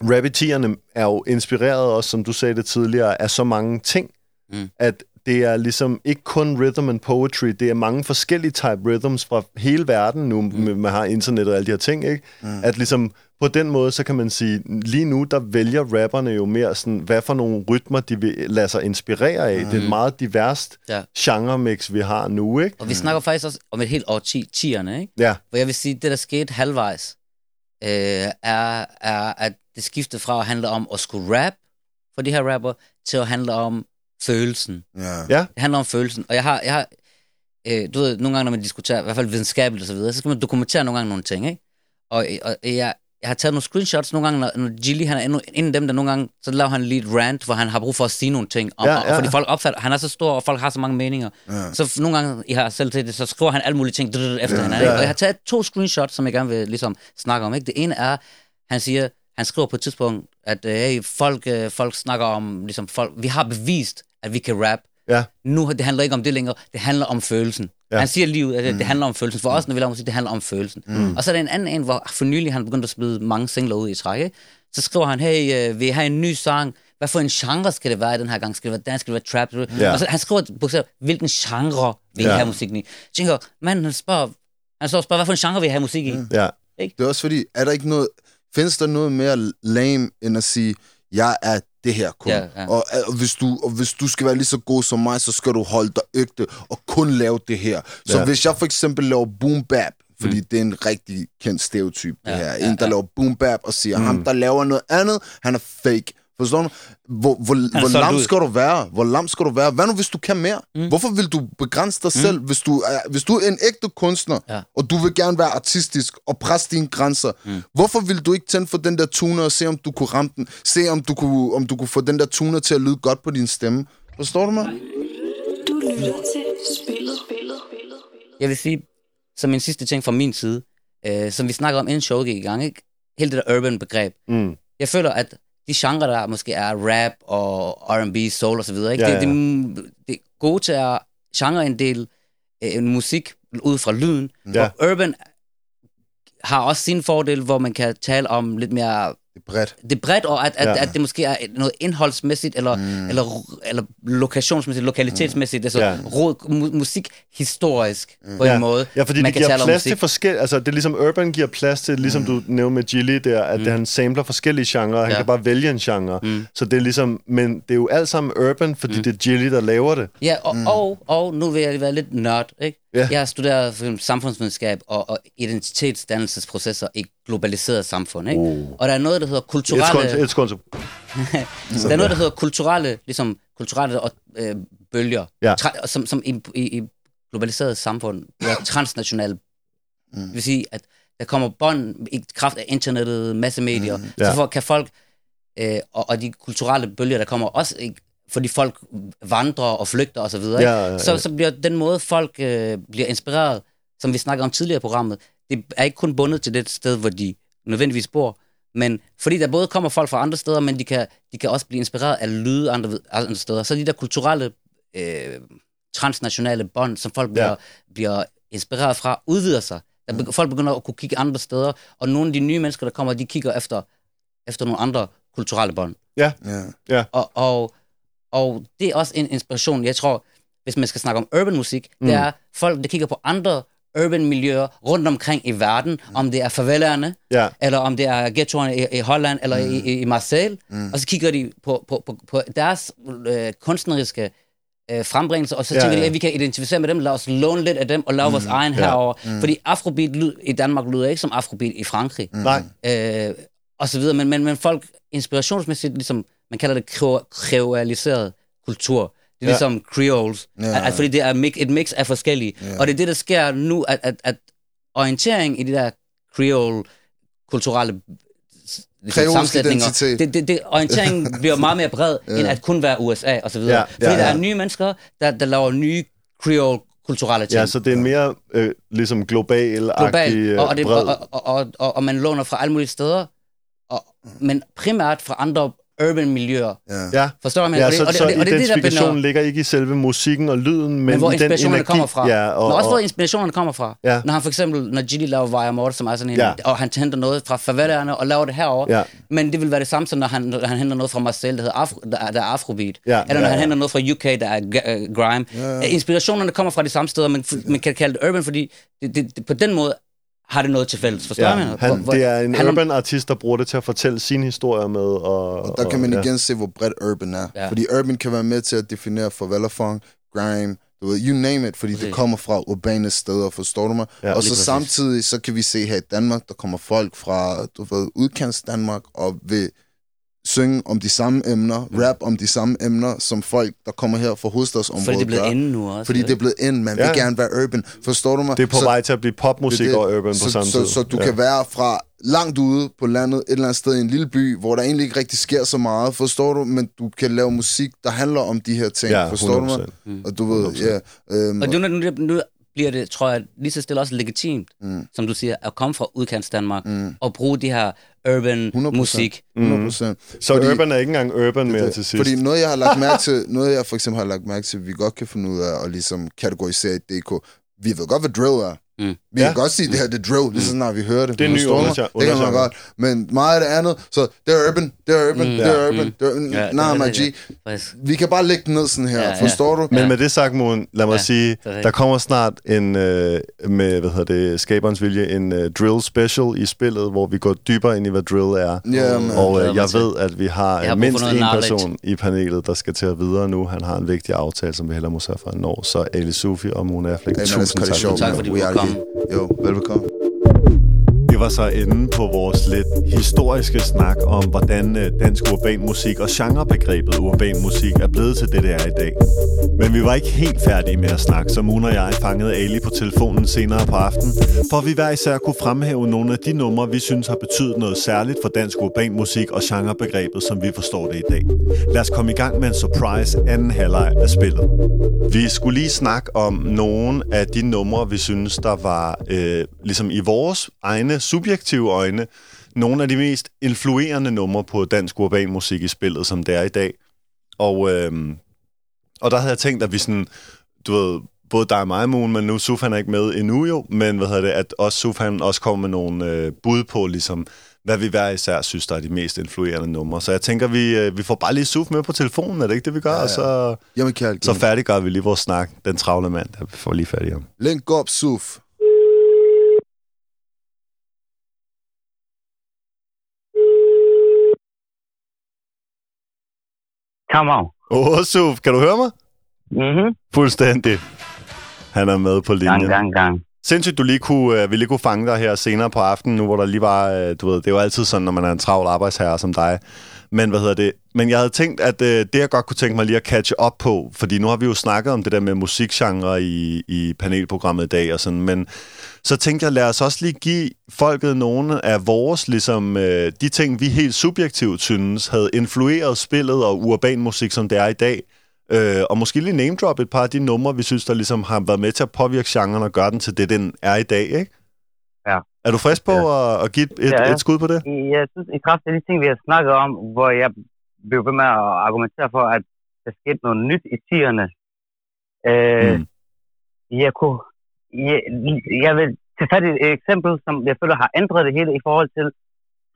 rap i tierne er jo inspireret også, som du sagde det tidligere, af så mange ting, Mm. at det er ligesom ikke kun rhythm and poetry, det er mange forskellige type rhythms fra hele verden nu, mm. man har internet og alle de her ting, ikke? Mm. At ligesom på den måde, så kan man sige, lige nu, der vælger rapperne jo mere sådan, hvad for nogle rytmer, de vil lade sig inspirere af. Mm. Det er et meget diverst Ja. genre-mix, vi har nu, ikke? Og vi snakker faktisk også om et helt årti, tierne, ikke? Ja, Hvor jeg vil sige, det der skete halvvejs, øh, er, er, at det skiftede fra at handle om at skulle rap for de her rapper, til at handle om følelsen. Ja. ja, Det handler om følelsen. Og jeg har, jeg har øh, du ved, nogle gange, når man diskuterer, i hvert fald videnskabeligt og så videre, så skal man dokumentere nogle gange nogle ting, ikke? Og, og jeg, jeg har taget nogle screenshots nogle gange, når, når Gilly, han er endnu, en af dem, der nogle gange, så laver han lige et rant, hvor han har brug for at sige nogle ting. Om, Ja, ja, ja. Og fordi folk opfatter, han er så stor, og folk har så mange meninger. Ja. Så nogle gange, jeg har selv til det, så skriver han alle mulige ting drrr, efter ja, hinanden. Ja. Og jeg har taget to screenshots, som jeg gerne vil ligesom snakke om. Ikke? Det ene er, han siger, han skriver på et tidspunkt, at øh, hey, folk, øh, folk snakker om, ligesom folk, vi har bevist, at vi kan rap. Ja, Nu det handler ikke om det længere, det handler om følelsen. Ja. Han siger lige ud, at det, det handler om følelsen. For os, når vi laver musik, det handler om følelsen. Mm. Og så er der en anden en, hvor for nylig han begyndte at smide mange singler ud i træk. Ikke? Så skriver han, hey, øh, vi har en ny sang. Hvad for en genre skal det være i den her gang? Skal det være dansk? Skal det være trap? Ja. Og så han skriver bogstaveligt, hvilken genre vil I Ja. have musikken i? Jeg tænker, manden, han spørger, han så spørger, hvad for en genre vil I have musik i? Mm. ja. Det er også fordi, er der ikke noget, findes der noget mere lame, end at sige, jeg er det her kun. Ja, ja. Og, og, hvis du, og hvis du skal være lige så god som mig, så skal du holde dig ægte og kun lave det her. Så Ja. ja. hvis jeg for eksempel laver boom bap, fordi mm. det er en rigtig kendt stereotyp, det Ja, her. ja, En, der ja. laver boom bap og siger, mm. ham, der laver noget andet, han er fake. Forstår du? Hvor, hvor, hvor lam skal du være? Hvor lam skal du være? Hvad nu, hvis du kan mere? Mm. Hvorfor vil du begrænse dig mm. selv, hvis du, er, hvis du er en ægte kunstner, Ja. og du vil gerne være artistisk og presse dine grænser, mm. hvorfor vil du ikke tænde for den der tuner og se, om du kunne ramme den? Se, om du kunne, om du kunne få den der tuner til at lyde godt på din stemme? Forstår du mig? Du lytter til spillet. spillet. spillet. Jeg vil sige, som en sidste ting fra min side, øh, som vi snakker om inden showet gik i gang, ikke? hele det der urban begreb. Mm. Jeg føler, at de genrer, der måske er rap og R&B, soul og så videre, ikke? Ja, Det, det, det er gode til at genreinddele øh, en musik ud fra lyden. Ja. Og urban har også sin fordel, hvor man kan tale om lidt mere Det er bredt. det er bredt, og at, at, Ja. at det måske er noget indholdsmæssigt, eller, mm. eller, eller lokationsmæssigt, lokalitetsmæssigt, altså Ja. råd, mu- musikhistorisk mm. på en ja. måde. Ja, fordi man det giver tale om plads til forskellige... Altså, det er ligesom Urban giver plads til, ligesom mm. du nævnte med Gilly der, at mm. det, han samler forskellige genrer, han Ja. kan bare vælge en genre. Mm. Så det er ligesom... Men det er jo alt sammen Urban, fordi mm. det er Gilly, der laver det. Ja, og, mm. og, og nu vil jeg være lidt nørd, ikke? Ja. Jeg har studeret for eksempel samfundsvidenskab og, og identitetsdannelsesprocesser i globaliseret samfund, ikke? Uh. Og der er noget, der hedder kulturelle... et sekund. Der er noget, der hedder kulturelle, ligesom kulturelle og, øh, bølger, Ja. tra- som, som i, i, i globaliseret samfund er transnationale. Mm. Det vil sige, at der kommer bånd i kraft af internettet, massemedier, mm. Ja. så for, kan folk, øh, og, og de kulturelle bølger, der kommer også, ikke, fordi folk vandrer og flygter osv., så, Ja, ja, ja. så, så bliver den måde, folk øh, bliver inspireret, som vi snakker om tidligere i programmet, det er ikke kun bundet til det sted, hvor de nødvendigvis bor, men fordi der både kommer folk fra andre steder, men de kan, de kan også blive inspireret af lyde andre, andre steder. Så de der kulturelle, øh, transnationale bånd, som folk bliver, Ja. ja. bliver inspireret fra, udvider sig. Der, be- folk begynder at kunne kigge andre steder, og nogle af de nye mennesker, der kommer, de kigger efter, efter nogle andre kulturelle bånd. Ja, Ja. Og, og, og det er også en inspiration, jeg tror, hvis man skal snakke om urban musik, mm. det er folk, der kigger på andre urban miljøer rundt omkring i verden, mm. om det er favelerne, ja. eller om det er ghettoerne i, i Holland eller mm. i, i Marseille, mm. og så kigger de på, på, på, på deres øh, kunstneriske øh, frembringelser, og så Ja, ja, tænker de, ja. at vi kan identificere med dem, lad os låne lidt af dem, og lave mm. vores egen Ja. herover. Mm. Fordi afrobeat lyd, i Danmark lyder ikke som afrobeat i Frankrig, mm. Øh, og så videre, men, men, men folk inspirationsmæssigt, ligesom, man kalder det kreo- kreoliseret kultur, det er Ja. ligesom creoles, Ja. ja. at, at, fordi det er mix, et mix af forskellige, Ja. og det er det, der sker nu, at, at, at orientering i det der creole kulturelle ligesom sammensætninger. Det, det, det, orienteringen bliver meget mere bred, end at kun være USA og så videre. Ja, Fordi ja, der ja. er nye mennesker, der, der laver nye creole kulturelle ting. Ja, så det er en mere øh, ligesom global globalt, øh, og, og, det, bred. og, og, og, og, og man låner fra alle mulige steder, og, men primært fra andre urban miljøer. Ja. Ja, Forstår du, hvad ja så? Og det- så og det- og det er det, der identifikationen ligger ikke i selve musikken og lyden, men, Men hvor i den inspirationerne energi, kommer fra. Ja, og, Men også hvor inspirationerne kommer fra. Ja. Når han for eksempel, når Gilly laver Vaya Mort, som er sådan en, Ja. og han henter noget fra favelaerne og laver det herover. Ja. Men det vil være det samme som, når han, når han henter noget fra Marcel, der, hedder Afro, der, er- der er Afrobeat. Ja, Eller når ja, han ja. henter noget fra UK, der er uh, grime. Ja, Inspirationerne kommer fra de samme steder, men man kan kalde det urban, fordi det, det, det, på den måde har det noget til fælles. Forstår ja, han, Hvor- det er en han- urban artist, der bruger det til at fortælle sine historier med. Og, Og der kan man ja. igen se, hvor bredt urban er. Ja. Fordi urban kan være med til at definere favelafunk, grime, du ved, you name it, fordi det Præcis. kommer fra urbane steder, forstår du mig? Ja, og så præcis. samtidig, så kan vi se her i Danmark, der kommer folk fra, du ved, udkants Danmark, og vil synge om de samme emner, Mm. rap om de samme emner, som folk, der kommer her fra hovedstadsområdet Fordi det er blevet gør. nu også. Fordi det er blevet ind, man vil Ja. gerne være urban. Forstår du mig? Det er på så, vej til at blive popmusik det det. og urban på så, samme så, tid. Så du ja. kan være fra langt ude på landet, et eller andet sted i en lille by, hvor der egentlig ikke rigtig sker så meget, forstår du? Men du kan lave musik, der handler om de her ting, Ja, forstår du mig? 100%. Og du ved, ja. Øhm, Og nu, nu, nu bliver det, tror jeg, lige så stille også legitimt, mm. som du siger, at komme fra udkants Danmark mm. og bruge de her urban 100%. musik. 100 procent. Så fordi, urban er ikke engang urban mere til sidst. Fordi noget, jeg har lagt mærke til, noget, jeg for eksempel har lagt mærke til, vi godt kan finde ud af at ligesom kategorisere i DK. Vi ved godt, hvad drill er. Mm. Vi Ja. kan godt sige, at det her det er drill, lige så snart vi hører det. Det er en ny Forstår mig? undergenre- Det kan man godt. Men meget af det andet, så det er urban, det er urban, det er urban, det er urban. Ja, det er my det, G. Vi kan bare lægge den ned sådan her, Ja, ja. forstår du? Men med det sagt, Moen, lad mig Ja, sige, er der kommer snart en, øh, med, hvad hedder det, skaberens vilje, en øh, drill special i spillet, hvor vi går dybere ind i, hvad drill er. Ja, man. Og øh, jeg ved, at vi har, Jeg mindst en person i panelet, der skal til at videre nu. Han har en vigtig aftale, som vi hellere må sørge for at nå. Så Ali Sufi og Mona Affleck, man, tusind it tak. Tak, man. fordi du We måtte out komme. here. Det var så enden på vores lidt historiske snak om, hvordan øh, dansk urban musik og genrebegrebet urban musik er blevet til det, det er i dag. Men vi var ikke helt færdige med at snakke, så Mona og jeg fangede Ali på telefonen senere på aftenen, for vi hver især kunne fremhæve nogle af de numre, vi synes har betydet noget særligt for dansk urban musik og genrebegrebet, som vi forstår det i dag. Lad os komme i gang med en surprise anden halvleg af spillet. Vi skulle lige snakke om nogle af de numre, vi synes, der var øh, ligesom i vores egne subjektive øjne, nogle af de mest influerende numre på dansk urban musik i spillet, som det er i dag. Og, øh, og der havde jeg tænkt, at vi sådan, du ved, både dig og mig, Moon, men nu Sufan er ikke med endnu jo, men hvad hedder det, at også Sufan også kommer med nogle øh, bud på, ligesom, hvad vi hver især synes, der er de mest influerende numre. Så jeg tænker, vi, øh, vi får bare lige Suf med på telefonen, er det ikke det, vi gør? Ja, ja. Og så, Jamen, kærlighed. så færdiggør vi lige vores snak. Den travle mand, der får lige i ham. Link op, Suf. Kom af. Åh, oh, kan du høre mig? Mhm. Fuldstændig. Han er med på linjen. Gang, gang, gang. Sindssygt, du lige kunne, øh, vi lige kunne fange dig her senere på aftenen, nu hvor der lige var, øh, du ved, det er jo altid sådan, når man er en travl arbejdsherre som dig. Men hvad hedder det? Men jeg havde tænkt, at øh, det jeg godt kunne tænke mig lige at catche op på, fordi nu har vi jo snakket om det der med musikgenre i, i panelprogrammet i dag og sådan, men så tænkte jeg, lad os også lige give folket nogle af vores, ligesom øh, de ting, vi helt subjektivt synes, havde influeret spillet og urban musik, som det er i dag. Øh, og måske lige name drop et par af de numre, vi synes, der ligesom har været med til at påvirke genren og gøre den til det, den er i dag, ikke? Ja. Er du frisk på Ja. at, at give et, et, Ja, ja. et skud på det? Jeg synes, i kraft af de ting, vi har snakket om, hvor jeg blev ved med at argumentere for, at der skete noget nyt i tierne. Øh, Mm. jeg, kunne, jeg, jeg vil tage fat i et eksempel, som jeg føler har ændret det hele i forhold til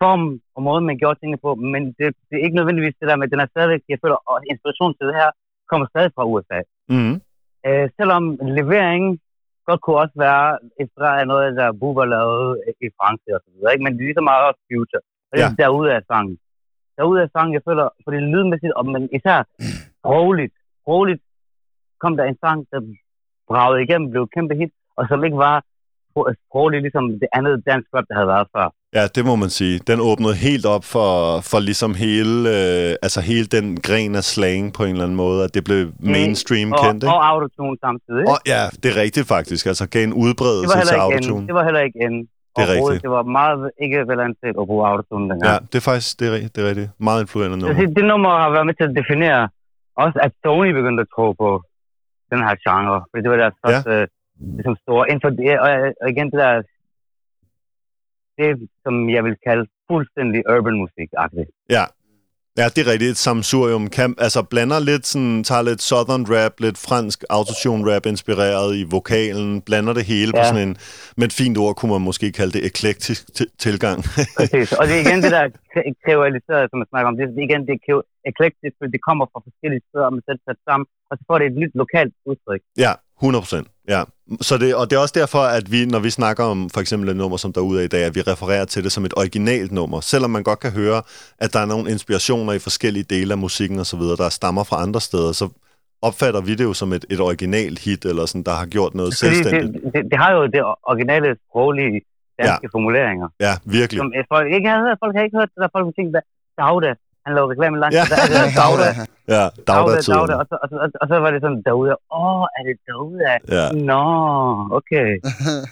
form og måde, man gjorde tingene på, men det, det er ikke nødvendigvis det der med, den er stadigvæk, jeg føler, og inspiration til det her, kommer stadig fra USA. Mm. Øh, selvom leveringen godt kunne også være inspireret af noget, der Bubber lavede i Frankrig og så videre, ikke? men det er lige så meget også future. Og det er Ja. derude af sangen. Derude af sangen, jeg føler, for det lydmæssigt, og men især roligt, roligt kom der en sang, der bragede igennem, blev kæmpe hit, og som ikke var sprogligt ligesom det andet dansk rap, der havde været før. Ja, det må man sige. Den åbnede helt op for, for ligesom hele, øh, altså hele den gren af slang på en eller anden måde, at det blev mainstream og, kendt, ikke? og autotune samtidig. Og ja, det er rigtigt faktisk. Altså gav en det udbredelse til autotune. en. Det var heller ikke en. Det Det er rigtigt. Det var meget ikke velanset at bruge autotune dengang. Ja, det er faktisk det er, det er rigtigt. Meget influerende nummer. synes, det nummer har været med til at definere også, at Sony begyndte at tro på den her genre. Fordi det var deres første ja. Ligesom store... Inden for det, og, og igen, det der... Det, som jeg vil kalde fuldstændig urban musik-agtigt. Ja. Ja, det er rigtigt. Et samsurium kan, altså blander lidt sådan, tager lidt southern rap, lidt fransk autotune rap inspireret i vokalen, blander det hele ja. på sådan en, med et fint ord kunne man måske kalde det eklektisk tilgang. Præcis. Og det er igen det der kre- kreoliseret, som jeg snakker om. Det er igen det er eklektisk, fordi det kommer fra forskellige steder, og man sætter sat sammen, og så får det et nyt lokalt udtryk. Ja, 100 procent. Ja. Så det, og det er også derfor, at vi, når vi snakker om for eksempel et nummer, som der er i dag, at vi refererer til det som et originalt nummer. Selvom man godt kan høre, at der er nogle inspirationer i forskellige dele af musikken og så videre, der stammer fra andre steder, så opfatter vi det jo som et, et originalt hit, eller sådan, der har gjort noget Fordi det, selvstændigt. det, det, har jo det originale sproglige danske ja. formuleringer. Ja, virkelig. Som øh, folk ikke har hørt. Folk har ikke hørt der. Folk har tænkt, hvad Dauda, han lavede reklame i lang Ja. Der er der Dauda. Ja, Dauda, Dauda-tiden. Dauda. Og så, og, så, og, så var det sådan, Dauda. Åh, oh, er det Dauda? Ja. Nå, okay.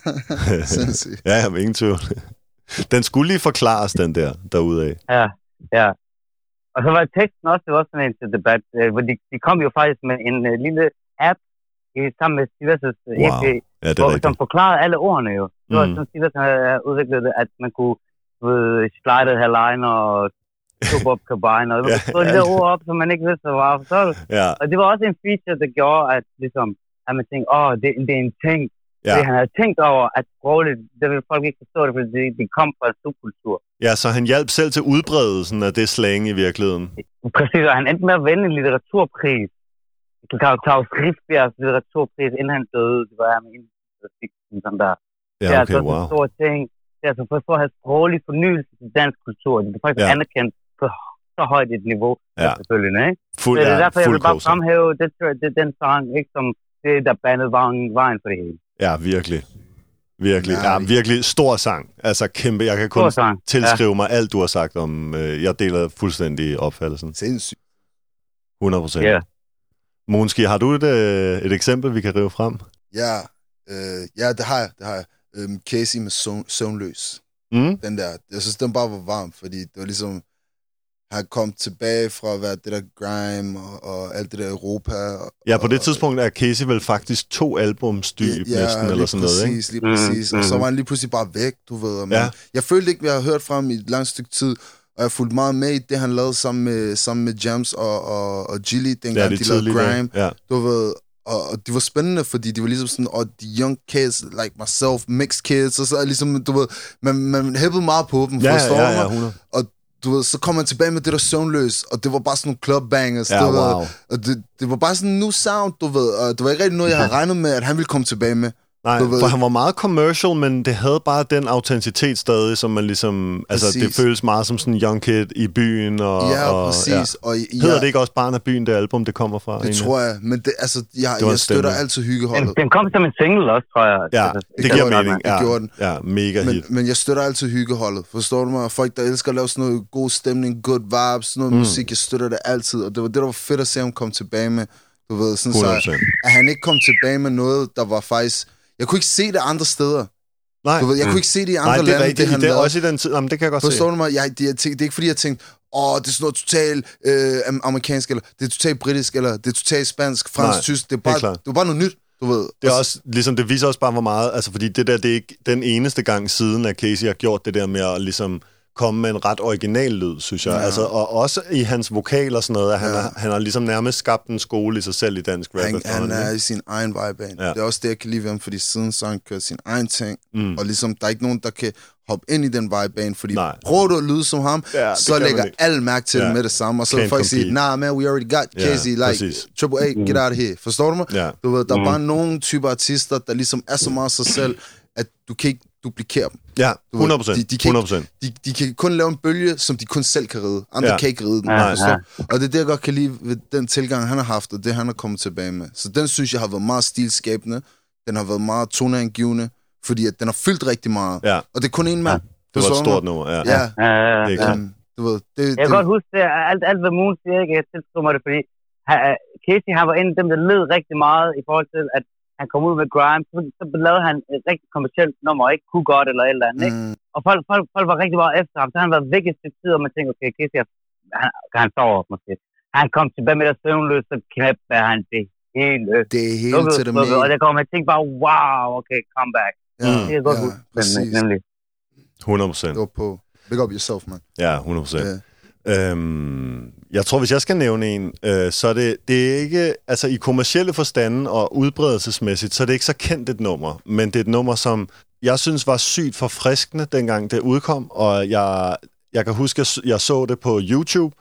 Sindssygt. Ja, jeg har ingen tvivl. Den skulle lige forklares, den der, derudaf. Ja, ja. Og så var teksten også, det var også sådan en til debat, øh, hvor de, de kom jo faktisk med en uh, lille app i, sammen med Sivas' Wow. EP, Ja, det hvor, som forklarede alle ordene jo. Det var Mm. sådan, Sivas havde udviklet det, at man kunne ved, slide her line og op kabine, og Ja, ja. der ord op, som man ikke vidste, hvad var. Så, Ja, og det var også en feature, der gjorde, at, ligesom, at man tænkte, åh, det, det er en ting. ja. Det, han havde tænkt over, at sprogligt, der ville folk ikke forstå det, fordi det, det kom fra en subkultur. ja, så han hjalp selv til udbredelsen af det slang i virkeligheden. Præcis, og han endte med at vinde en litteraturpris. Claus Riffbjergs litteraturpris, inden han døde. Det var med en sådan der. det Ja, er okay, altså sådan wow. en stor ting. Det er altså for, at have sproglig fornyelse til dansk kultur. Det er faktisk ja. anerkendt på så højt et niveau, Ja. selvfølgelig. Ikke? Fuld, Så det er ja, derfor, jeg vil bare fremhæve det, det, den sang, ikke som det, der bandede vejen, vejen for det hele. Ja, virkelig. Virkelig. Ja, Ja, virkelig stor sang. Altså kæmpe. Jeg kan kun tilskrive mig alt, du har sagt om. Øh, jeg deler fuldstændig opfattelsen. Sindssygt. 100 procent. Ja. Monski, har du et, øh, et eksempel, vi kan rive frem? Ja, øh, ja, det har jeg. Det har jeg. Øhm, Casey med søvn, Søvnløs. Mm? Den der, jeg synes, den bare var varm, fordi det var ligesom, han kom tilbage fra at være det der grime og, og alt det der Europa. Og, Ja, på det og- tidspunkt er Casey vel faktisk to albums dyb ja, næsten, lige eller sådan noget, ikke? præcis, lige præcis. Og så mhm. var han lige pludselig bare væk, du ved. Man, Ja. Jeg følte ikke, vi har hørt fra ham i et langt stykke tid, og jeg fulgte meget med i det, han lavede sammen med, sammen med Jams og, og, og Gilly, dengang Ja, de lavede grime. Ja. Du ved, og, og det var spændende, fordi de var ligesom sådan, og the young kids, like myself, mixed kids, og så ligesom, du ved, man, man hæppede meget på dem, Ja, forstår ja, ja, mig? 100. Og du ved, så kom man tilbage med det der søvnløs, og det var bare sådan nogle club bangers, Ja, du ved. wow. Og det, det var bare sådan en new sound, du ved, og det var ikke rigtig noget, jeg havde regnet med, at han ville komme tilbage med. Nej, Du ved- for han var meget commercial, men det havde bare den autenticitet stadig, som man ligesom... Altså, det Præcis. føles meget som sådan en young kid i byen, og... ja, og, præcis. Ja. Og, ja, Hedder det ikke også Barn af byen, det album, det kommer fra? Det tror jeg, men det, altså, jeg, Det jeg støtter stemning. altid Den, hyggeholdet. den kom som en single også, tror jeg. Ja, Altså, det giver gjorde den, mening. Det Ja, gjorde den. ja mega Men, hit. men jeg støtter altid hyggeholdet. Forstår du mig? Folk, der elsker at lave sådan noget god stemning, good vibes, sådan noget mm. musik, jeg støtter det altid. Og det var det, der var fedt at se ham komme tilbage med. Du ved, sådan så, 100%. at han ikke kom tilbage med noget, der var faktisk... Jeg kunne ikke se det andre steder. Nej, Du ved, jeg kunne ikke se det i andre Nej det er lande, rigtigt. det han det er også i den tid. Jamen, det kan jeg godt Forstår se. du mig? Jeg, det, jeg tænkte, det er ikke fordi, jeg tænkte, åh, det er sådan noget totalt øh, am- amerikansk, eller det er totalt britisk, eller det er totalt spansk, fransk, Nej, tysk. Det er, bare, klart. det var bare noget nyt, du ved. Det er også, ligesom, det viser også bare, hvor meget, altså fordi det der, det er ikke den eneste gang siden, at Casey har gjort det der med at ligesom komme med en ret original lyd, synes jeg. Ja. Ja. Altså, og også i hans vokal og sådan noget, at han, Ja. har, han har ligesom nærmest skabt en skole i sig selv i dansk rap. han, han er i sin egen vejbane. Ja. Ja. Det er også det, jeg kan lide ved ham, fordi siden så han kørt sin egen ting, Mm. og ligesom, der er ikke nogen, der kan hoppe ind i den vejbane, fordi Nej. prøver du at lyde som ham, Ja, så lægger alle mærke til Ja. det med det samme, og så vil folk sige, nah man, we already got Ja, Casey, like, præcis. Triple A, get out of here. Forstår du mig? Ja. Du ved, der er Mm. bare nogle typer artister, der ligesom er så meget sig selv, at du kan ikke duplikere dem. Ja, Du ved, 100 procent. de- de kan 100 ikke- procent. De, de kan kun lave en bølge, som de kun selv kan ride. Andre Ja. ja. kan ikke ride den. Ja, Ja, ja. Og det er det, jeg godt kan lide ved den tilgang, han har haft, og det, han er kommet tilbage med. Så den synes jeg har været meget stilskabende. Den har været meget toneangivende, fordi at den har fyldt rigtig meget. Ja, Og det er kun en mand. det var et stort nummer. Ja, Ja, Ja, ja, ja. det er ja. klart. du ved, det, Jeg det, kan godt huske det, alt, alt hvad Moon siger, ikke? jeg tilskriver mig det, fordi Casey han var en af dem, der led rigtig meget i forhold til, at han kom ud med Grime, så, så lavede han et rigtig kommersielt nummer, ikke kunne godt eller et eller andet, ikke? Mm, Og folk, folk, folk var rigtig meget efter ham, så han var væk et stykke tid, og man tænkte, okay, Casey, han, kan han sove måske. Han kom tilbage med det søvnløs, så knæppe han det hele. det er hele Lukket, til det lukket, Og med. der kommer, man tænkte bare, wow, okay, comeback. Ja, Det er godt ja, ud, præcis. nemlig. 100 procent. Det var på. Big up yourself, man. Ja, 100 procent. Ja. Øhm, jeg tror, hvis jeg skal nævne en, øh, så er det, det er ikke, altså i kommercielle forstanden og udbredelsesmæssigt, så er det ikke så kendt et nummer, men det er et nummer, som jeg synes var sygt forfriskende, dengang det udkom, og jeg, jeg kan huske, at jeg så det på YouTube,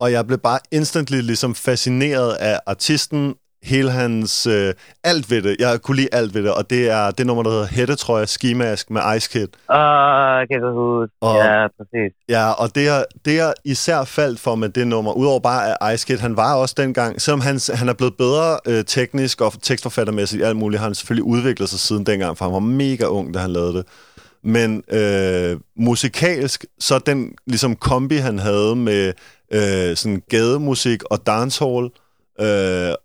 og jeg blev bare instantly ligesom fascineret af artisten, hele hans, øh, alt ved det. Jeg kunne lide alt ved det, og det er det nummer, der hedder Hættetrøje Skimask med Ice Kid. Åh, jeg kan godt huske. Og- Ja, præcis. Ja, og det er, det er især faldt for med det nummer, udover bare at Ice Kid, han var også dengang, selvom han, han er blevet bedre øh, teknisk og tekstforfattermæssigt, alt muligt, har han selvfølgelig udviklet sig siden dengang, for han var mega ung, da han lavede det. Men øh, musikalsk, så den ligesom kombi, han havde med øh, sådan gademusik og dancehall, øh,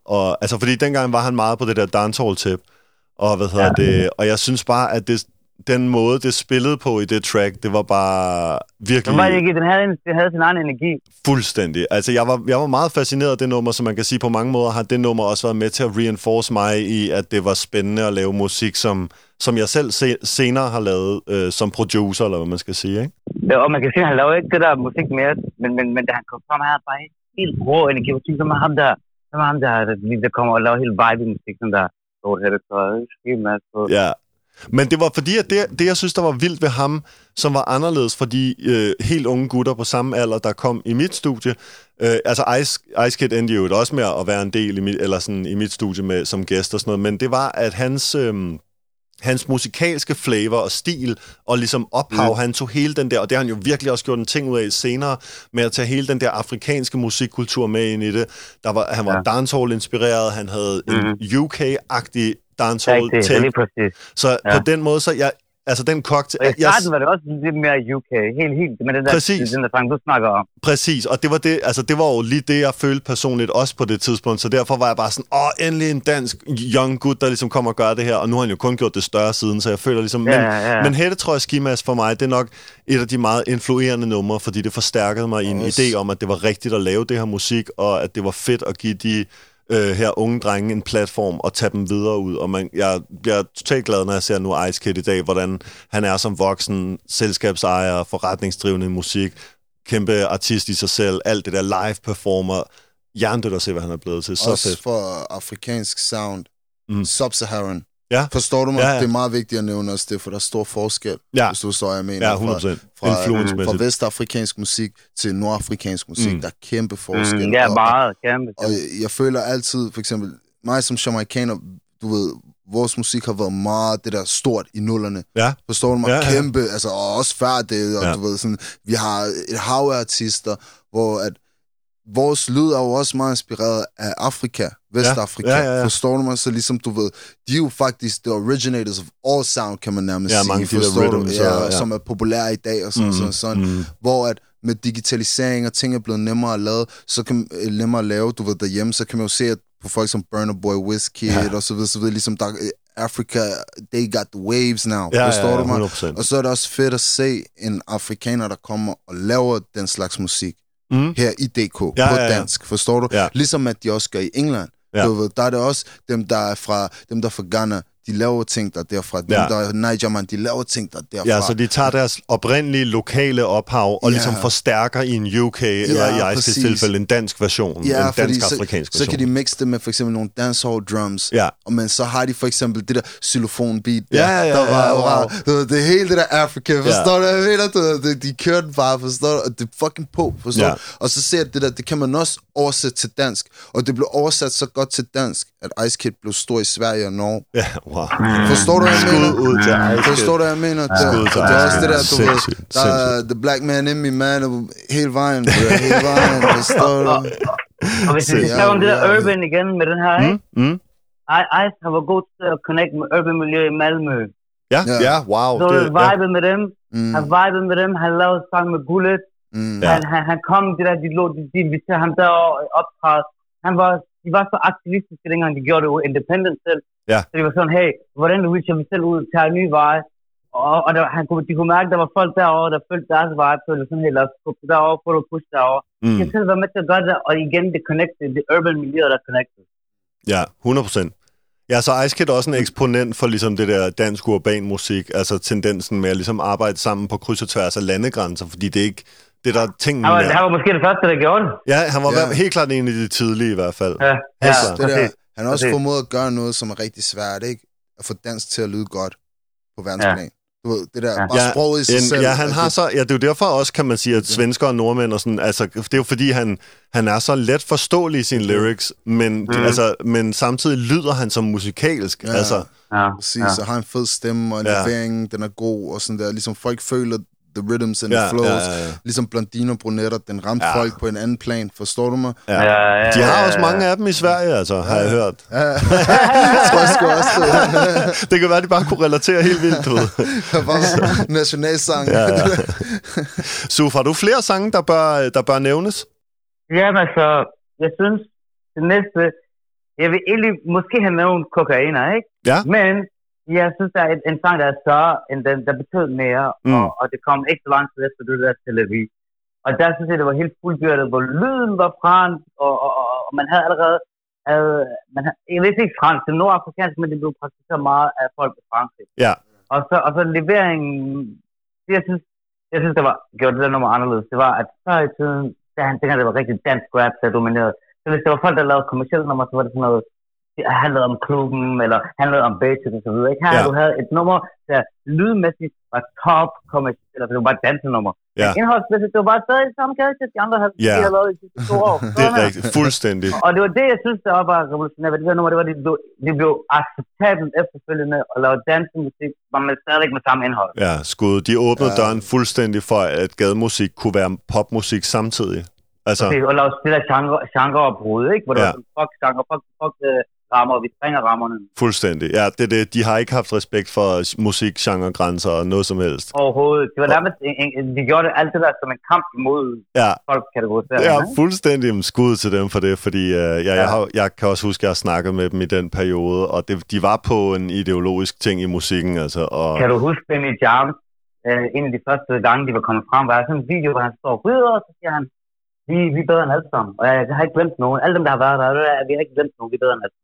og, altså fordi dengang var han meget på det der dancehall-tip, og hvad hedder ja. det, og jeg synes bare, at det, den måde, det spillede på i det track, det var bare virkelig... Den, var ikke, den, havde, den havde sin egen energi. Fuldstændig. Altså, jeg var, jeg var meget fascineret af det nummer, så man kan sige, på mange måder har det nummer også været med til at reinforce mig i, at det var spændende at lave musik, som, som jeg selv se, senere har lavet øh, som producer, eller hvad man skal sige, ikke? Ja, og man kan sige, at han laver ikke det der musik mere, men, men, men da han kom frem, han havde bare helt rå energi. Jeg tænkte, som ham der, som ham der, der, kommer og laver helt vibe musik, sådan der, stort hætte tøj, helt masse på. Ja. Men det var fordi, at det, det, jeg synes, der var vildt ved ham, som var anderledes for de øh, helt unge gutter på samme alder, der kom i mit studie. Øh, altså Ice, Ice Kid endte jo også med at være en del i mit, eller sådan, i mit studie med, som gæst og sådan noget, men det var, at hans... Øh, hans musikalske flavor og stil, og ligesom ophav, mm. han tog hele den der, og det har han jo virkelig også gjort en ting ud af senere, med at tage hele den der afrikanske musikkultur med ind i det. Der var, han var ja. Dancehall-inspireret, han havde mm. en UK-agtig Ja, dancehall take. præcis. Så. Ja. på den måde, så jeg, altså den cocktail... Og i Jeg, starten var det også lidt mere UK, helt, helt, med den der, Præcis. den der sang, du snakker om. præcis, og det var, det, altså det var jo lige det, jeg følte personligt også på det tidspunkt, så derfor var jeg bare sådan, åh, endelig en dansk young gut, der ligesom kommer og gør det her, og nu har han jo kun gjort det større siden, så jeg føler ligesom... Ja, men, ja, ja. men Hættetrøje Skimas for mig, det er nok et af de meget influerende numre, fordi det forstærkede mig i en idé om, at det var rigtigt at lave det her musik, og at det var fedt at give de øh, her unge drenge en platform og tage dem videre ud. Og man, jeg bliver totalt glad, når jeg ser nu Ice Kid i dag, hvordan han er som voksen, selskabsejer, forretningsdrivende i musik, kæmpe artist i sig selv, alt det der live performer. Hjernedødt at se, hvad han er blevet til. Så Også fedt. for afrikansk sound. Mm. Sub-Saharan. Ja. Forstår du mig? Ja, Ja. Det er meget vigtigt at nævne også det, for der er stor forskel, Ja. hvis du hvad jeg mener. Ja, Fra- 100 procent. Fra, fra Influence-mæssigt. vestafrikansk musik til nordafrikansk musik. Mm. Der er kæmpe forskel. Mm, ja, og, meget, kæmpe. og jeg, jeg føler altid, for eksempel, mig som jamaikaner, du ved, vores musik har været meget det der stort i nullerne. Ja. Forstår du mig? Ja, Ja, ja. Kæmpe, altså, og også før det, og ja. du ved, sådan, vi har et hav af artister, hvor at vores lyd er jo også meget inspireret af Afrika, Vestafrika. Ja, ja, ja. Forstår du mig? Så ligesom du ved, de er jo faktisk the originators of all sound, kan man nærmest Ja, sige. mange forstår du? rhythms, ja, og- ja. som er populære i dag, og sådan, mm, sådan, sådan. mm. Hvor at med digitalisering og ting er blevet nemmere at lave, så kan øh, nemmere at lave, du ved, derhjemme, så kan man jo se, at på folk som Burner Boy, Wizkid Ja. og så videre, så videre, ligesom der, øh, Africa, they got the waves now. Ja, forstår ja, ja, du mig? 100%. Og så er det også fedt at se en afrikaner, der kommer og laver den slags musik Mm. her i DK Ja, på ja, ja. dansk, forstår du? Ja. Ligesom at de også gør i England. Ja. Du ved, der er det også dem, der er fra, dem, der er fra Ghana, de laver ting, der er derfra. Dem, Ja. der er Niger, man, de laver ting, der er derfra. Ja, så de tager deres oprindelige lokale ophav og Ja. ligesom forstærker i en UK, eller i præcis. tilfælde en dansk version, Ja, en dansk-afrikansk så, version. så kan de mixe det med for eksempel nogle dancehall drums. Ja. Og men så har de for eksempel det der xylofon beat. Ja, ja, ja, der var, ja, var, wow. du ved, det er hele det der Afrika, forstår du? Jeg mener, du de, de kører den bare, forstår du? Og det er fucking på, forstår Ja. du? Og så ser jeg det der, det kan man også oversætte til dansk. Og det blev oversat så godt til dansk, at Ice Kid blev stor i Sverige og Norge. Ja, wow. Forstår du, hvad jeg mener? Skud ud til Ice Kid. Forstår du, hvad jeg mener? Det, Skud til det er også det der, du ved, Sindssygt, der er the black man in me, man, og hele vejen, bro, hele vejen, forstår du? Og hvis vi Så- skal snakke om det der Ja, ja. urban igen med den her, ikke? Mm, mm. I- Ice har været god til at connect med urban miljø i Malmø. Ja, Ja. ja, wow. Så Det, ja. vibet med dem. Mm, Han vibede med dem. Han lavede sang med Bullet. mm, Ja. Han, han, han kom, det der, de, lå, de, de inviterede ham der og optræde. Han var de var så aktivistiske, dengang de gjorde det independent selv. Ja. Så de var sådan, hey, hvordan reacher vi selv ud, tager en ny vej? Og, og der, han kunne, de kunne mærke, at der var folk derovre, der følte deres vej, så det sådan, hey, lad os gå derovre, prøve at pushe derovre. Mm. De kan selv være med til at gøre det, og igen, det connected, det urban miljø, der er connected. Ja, 100 procent. Ja, så Ice Kid er også en eksponent for ligesom det der dansk urban musik, altså tendensen med at ligesom arbejde sammen på kryds og tværs af landegrænser, fordi det er ikke det, der er tingen Han var, han var måske det første, der gjorde det. Ja, han var Ja. ja. helt klart en af de tidlige i hvert fald. Ja, ja, Altså, det der, han har også præcis. formået at gøre noget, som er rigtig svært, ikke? At få dansk til at lyde godt på verdensplan. Du ved, det der, Ja. bare Ja, sproget i sig En, selv. ja, han har det- så, ja, det er jo derfor også, kan man sige, at svensker og nordmænd og sådan, altså, det er jo fordi, han, han er så let forståelig i sine lyrics, men, mm. altså, men samtidig lyder han som musikalsk, Ja. ja. altså, Ja, Præcis, ja. og har en fed stemme, og en Ja. levering, den er god, og sådan der. Ligesom folk føler the rhythms and Ja, the flows. ja, ja, ja. Ligesom blondiner og brunetter, den ramte Ja. folk på en anden plan. Forstår du mig? ja. Ja, ja, De har ja, også ja. mange af dem i Sverige, altså, har jeg hørt. Ja, tror jeg sgu også. Det kan være, at de bare kunne relatere helt vildt, du ved. Nationalsang. Ja, ja. Suf, har du flere sange, der bør, der bør nævnes? Jamen altså, jeg synes, det næste, jeg vil egentlig måske have nævnt kokainer, ikke? Ja. Men jeg synes, der er en, sang, der er større, end den, der betød mere, Mm. og, og det kom ikke så lang tid efter det der Tel Aviv. Og der synes jeg, det var helt fuldbyrdet, hvor lyden var fransk, og, og, og, og man havde allerede, havde, man havde, jeg ved ikke fransk, det er nordafrikansk, men det blev praktiseret meget af folk i Frankrig. Ja. Og så, og så leveringen, det jeg synes, jeg synes, der var, gjorde det der nummer anderledes, det var, at før i tiden, da han dengang det var rigtig dansk rap, der dominerede, så hvis det var folk, der lavede kommersielle numre, så var det sådan noget, handlede om klubben, eller handlede om basic og så videre. Ikke? Her Ja. du havde et nummer, der lydmæssigt var top kommersielt, altså det var bare et dansenummer. Ja. Men indholdsmæssigt, det var bare stadig det samme karakter, de andre havde, Ja. de havde lavet i de to år. Det er rigtigt, fuldstændig. Og det var det, jeg synes, der var bare revolutionært. Det der nummer, det var, det blev, det blev acceptabelt efterfølgende at lave dansemusik, men med stadig med samme indhold. Ja, skud. De åbnede Ja. døren fuldstændig for, at gademusik kunne være popmusik samtidig. Altså, Præcis, og lave det der genre, genreopbrud, ikke? Hvor Ja. var sådan, fuck genre, fuck, fuck uh, rammer, vi springer rammerne fuldstændig. Ja, det, er det, de har ikke haft respekt for musik, genregrænser og noget som helst. overhovedet. Det var nærmest, en, en, de gjorde det alt det der som en kamp imod Ja, folk kategorisering. Ja, ikke? fuldstændig skud til dem for det, fordi øh, ja, jeg, Ja. har, jeg kan også huske, at jeg har snakket med dem i den periode, og det, de var på en ideologisk ting i musikken, altså, og Kan du huske Benny Jarms, øh, en af de første gange, de var kommet frem, var sådan en video, hvor han står og ryger, og så siger han, vi, vi er bedre end alle sammen. Og jeg, jeg har ikke glemt nogen. Alle dem, der har været der, er, vi har ikke glemt nogen, vi er bedre end alle.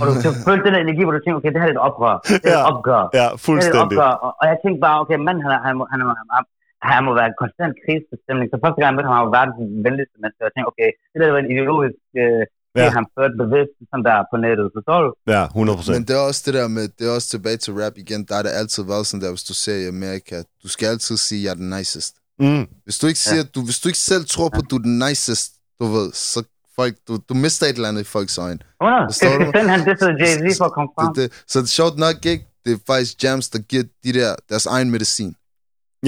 Og du så følte den der energi, hvor du tænker, okay, det her er et oprør. Det er Ja. et opgør. ja, Det er et fuldstændig. opgør. Og, og jeg tænkte bare, okay, mand, han, han, han, han, han må være en konstant krisestemning. Så første gang jeg mødte ham, han var verdens venligste menneske. Jeg tænkte, okay, det der var en ideologisk øh, Ja. ja. han førte bevidst sådan der på nettet. Forstår du? Ja, 100 procent. Men det er også det der med, det er også tilbage til rap igen, der er det altid været sådan der, hvis du ser i Amerika, du skal altid sige, jeg er den nicest. Mm, Hvis du ikke siger, du, hvis du ikke selv tror på, at du er den nicest, du ved, så folk, du, du mister et eller andet i folks øjne. Under. Forstår Skal du? Han dissede Jay-Z for at komme frem. Det, det, så det er sjovt nok ikke, det er faktisk Jams, der giver de der, deres egen medicin.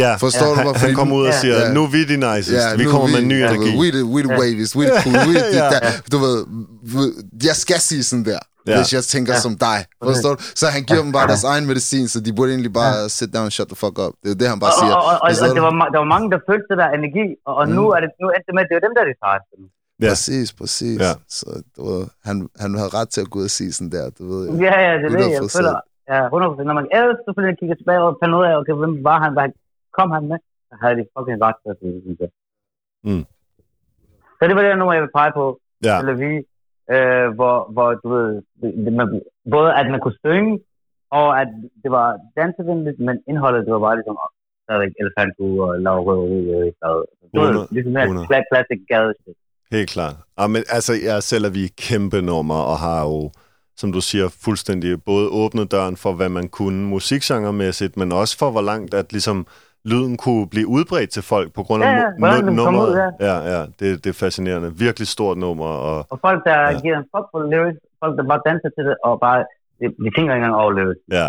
ja, Forstår du han, mig? han kommer ud og Ja. siger, Ja. nu er vi de nicest, vi nu kommer med en ny du energi. We the, we the Ja. wavies, we the cool, we the, Ja. der, du ved, jeg skal sige sådan der, Ja. hvis jeg tænker Ja. som dig. Forstår du? Så han giver dem bare deres egen medicin, så de burde egentlig bare sit down and shut the fuck up. Det er det, han bare Og, siger. og, og, og, og du? der, var, der var mange, der følte det der energi, og, og nu er det nu endte det med, at det er dem, der er de sejeste. Ja. Præcis, præcis. Ja. Så du ved, han, han havde ret til at gå ud og sige sådan der, du ved. Ja, ja, det er det, jeg 100%. føler. Ja, 100%. Når man efterfølgende kigger tilbage og finder ud af, okay, hvem var han, hvad kom han med, så havde de fucking ret til at sige det, synes jeg. Mm. Så det var det nummer, jeg vil pege på. Ja. Eller vi, øh, hvor, hvor, du ved, man, både at man kunne synge, og at det var dansevenligt, men indholdet, det var bare ligesom, stadigvæk elefanthue og lavrøveri og ikke. Det var 100, ligesom her 100. kla- classic gade shit. Helt klart. Ja, men altså, jeg selv er vi kæmpe nummer og har jo, som du siger, fuldstændig både åbnet døren for, hvad man kunne musikgenremæssigt, men også for, hvor langt at ligesom lyden kunne blive udbredt til folk på grund af Ja, ja, nummeret. ud, ja, ja det, det er fascinerende. Virkelig stort nummer. Og, Og folk, der Ja. ja. giver en fuck for lyrics, folk, der bare danser til det, og bare, de, de tænker ikke engang over lyrics. ja.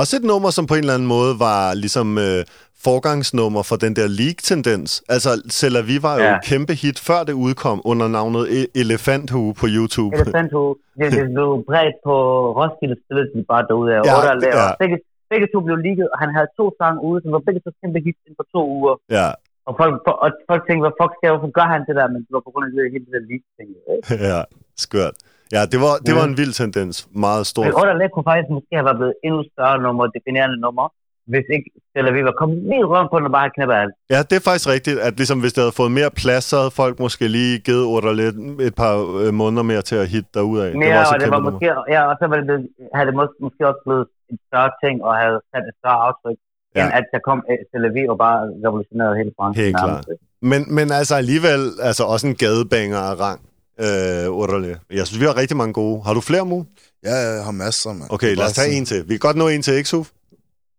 Også et nummer, som på en eller anden måde var ligesom øh, forgangsnummer for den der league-tendens. Altså, Cella Vi var jo Ja. et kæmpe hit, før det udkom, under navnet E- Elefanthue på YouTube. Elefanthue, det, det blev bredt på Roskilde, stillede de bare derude af. Ja, det- ja. begge, begge to blev ligget, og han havde to sange ude, som var begge to kæmpe hits inden for to uger. Ja, Og folk, og folk tænkte, hvad fuck skal jeg, hvorfor gør han det der? Men det var på grund af det hele det der leak ting. Ikke? ja. Skørt. Ja, det var, det var en vild tendens. Meget stor. Men Underlæg kunne faktisk måske have været endnu større nummer, definerende nummer, hvis ikke Tel Aviv var kommet lige rundt på den og bare knæppet alt. Ja, det er faktisk rigtigt, at ligesom hvis det havde fået mere plads, så havde folk måske lige givet lidt et par øh, måneder mere til at hitte derudad. Mere, det var også og et det var måske, ja, og så var det, blevet- havde det måske, måske også blevet en større ting, og havde sat et større aftryk, ja. end Ja. at der kom Tel Aviv og bare revolutionerede hele branchen. Helt nærmest. Men, men altså alligevel altså også en gadebanger af rang. Øh, Orderly. Jeg synes, vi har rigtig mange gode. Har du flere, Mu? Ja, jeg har masser, mand. Okay, lad os tage en til. Vi kan godt nå en til, ikke, Suf?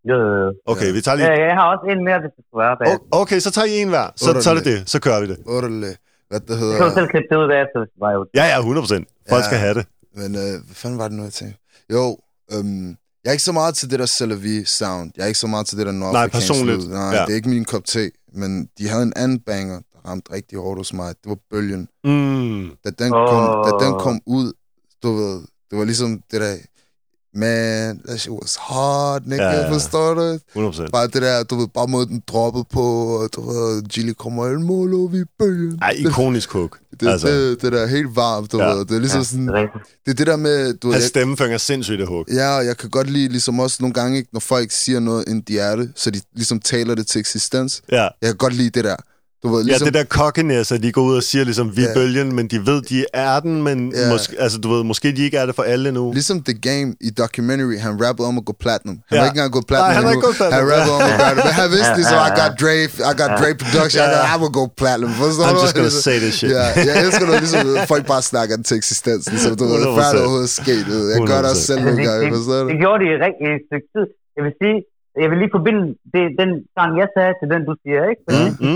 Jo, jo, jo. Okay, Ja. vi tager Ja, lige... jeg har også en mere, hvis det skulle være Okay, så tager I en hver. Så, så er det det. Så kører vi det. Orderly. Hvad det hedder... kan du selv klippe det ud bagefter, hvis det var jo. Ja, ja, 100 procent. Folk Ja. skal have det. Men øh, hvad fanden var det nu, jeg tænkte? Jo, øhm, jeg er ikke så meget til det der Celavi sound. Jeg er ikke så meget til det der nordafrikanske personligt. lyd. Nej, Ja. det er ikke min kop te. Men de havde en anden banger, der ramte rigtig hårdt hos mig. Det var Bølgen. Mm. Da den, kom, da den kom ud, du ved, det var ligesom det der... Man, that shit was hard, nigga, Ja, ja, forstår du? 100 procent. Bare det der, du ved, bare måden den droppede på, og du ved, Gilly kommer el molo, vi er bølgen. Ej, ikonisk hook. Det, altså. det, det der er helt varmt, du Ja. ved. Det er ligesom Ja, sådan, det er det er det der med, du Hans stemme fanger sindssygt det hook. Ja, og jeg kan godt lide ligesom også nogle gange, ikke, når folk siger noget ind i hjerte, så de ligesom taler det til eksistens. Ja. Jeg kan godt lide det der. Du ved, Ja, ligesom, det der cockiness, at de går ud og siger ligesom, vi er Ja. bølgen, men de ved, de er den, men Ja. måske, altså, du ved, måske de ikke er det for alle nu. ligesom The Game i documentary, han rappede om at gå platinum. Han Ja. var ikke engang gået platinum Nej, han har ikke gået platinum. Han rappede om at det. Men han vidste Ja, ligesom, ja, I got Dre, I got Dre production, I Ja. got, I will go platinum. Forstår I'm just gonna Ligesom- say this shit. Ja, jeg elsker, når ligesom, folk bare snakker den til eksistens. Ligesom, du ved, 100%. før det overhovedet er sket. du ved. Jeg gør det også 100%. selv nogle Altså, gange, det, det, det gjorde de i rigtig stykke tid. Jeg vil sige, jeg vil lige forbinde det, den sang, jeg sagde til den, du siger, ikke? Fordi Mm, de, mm.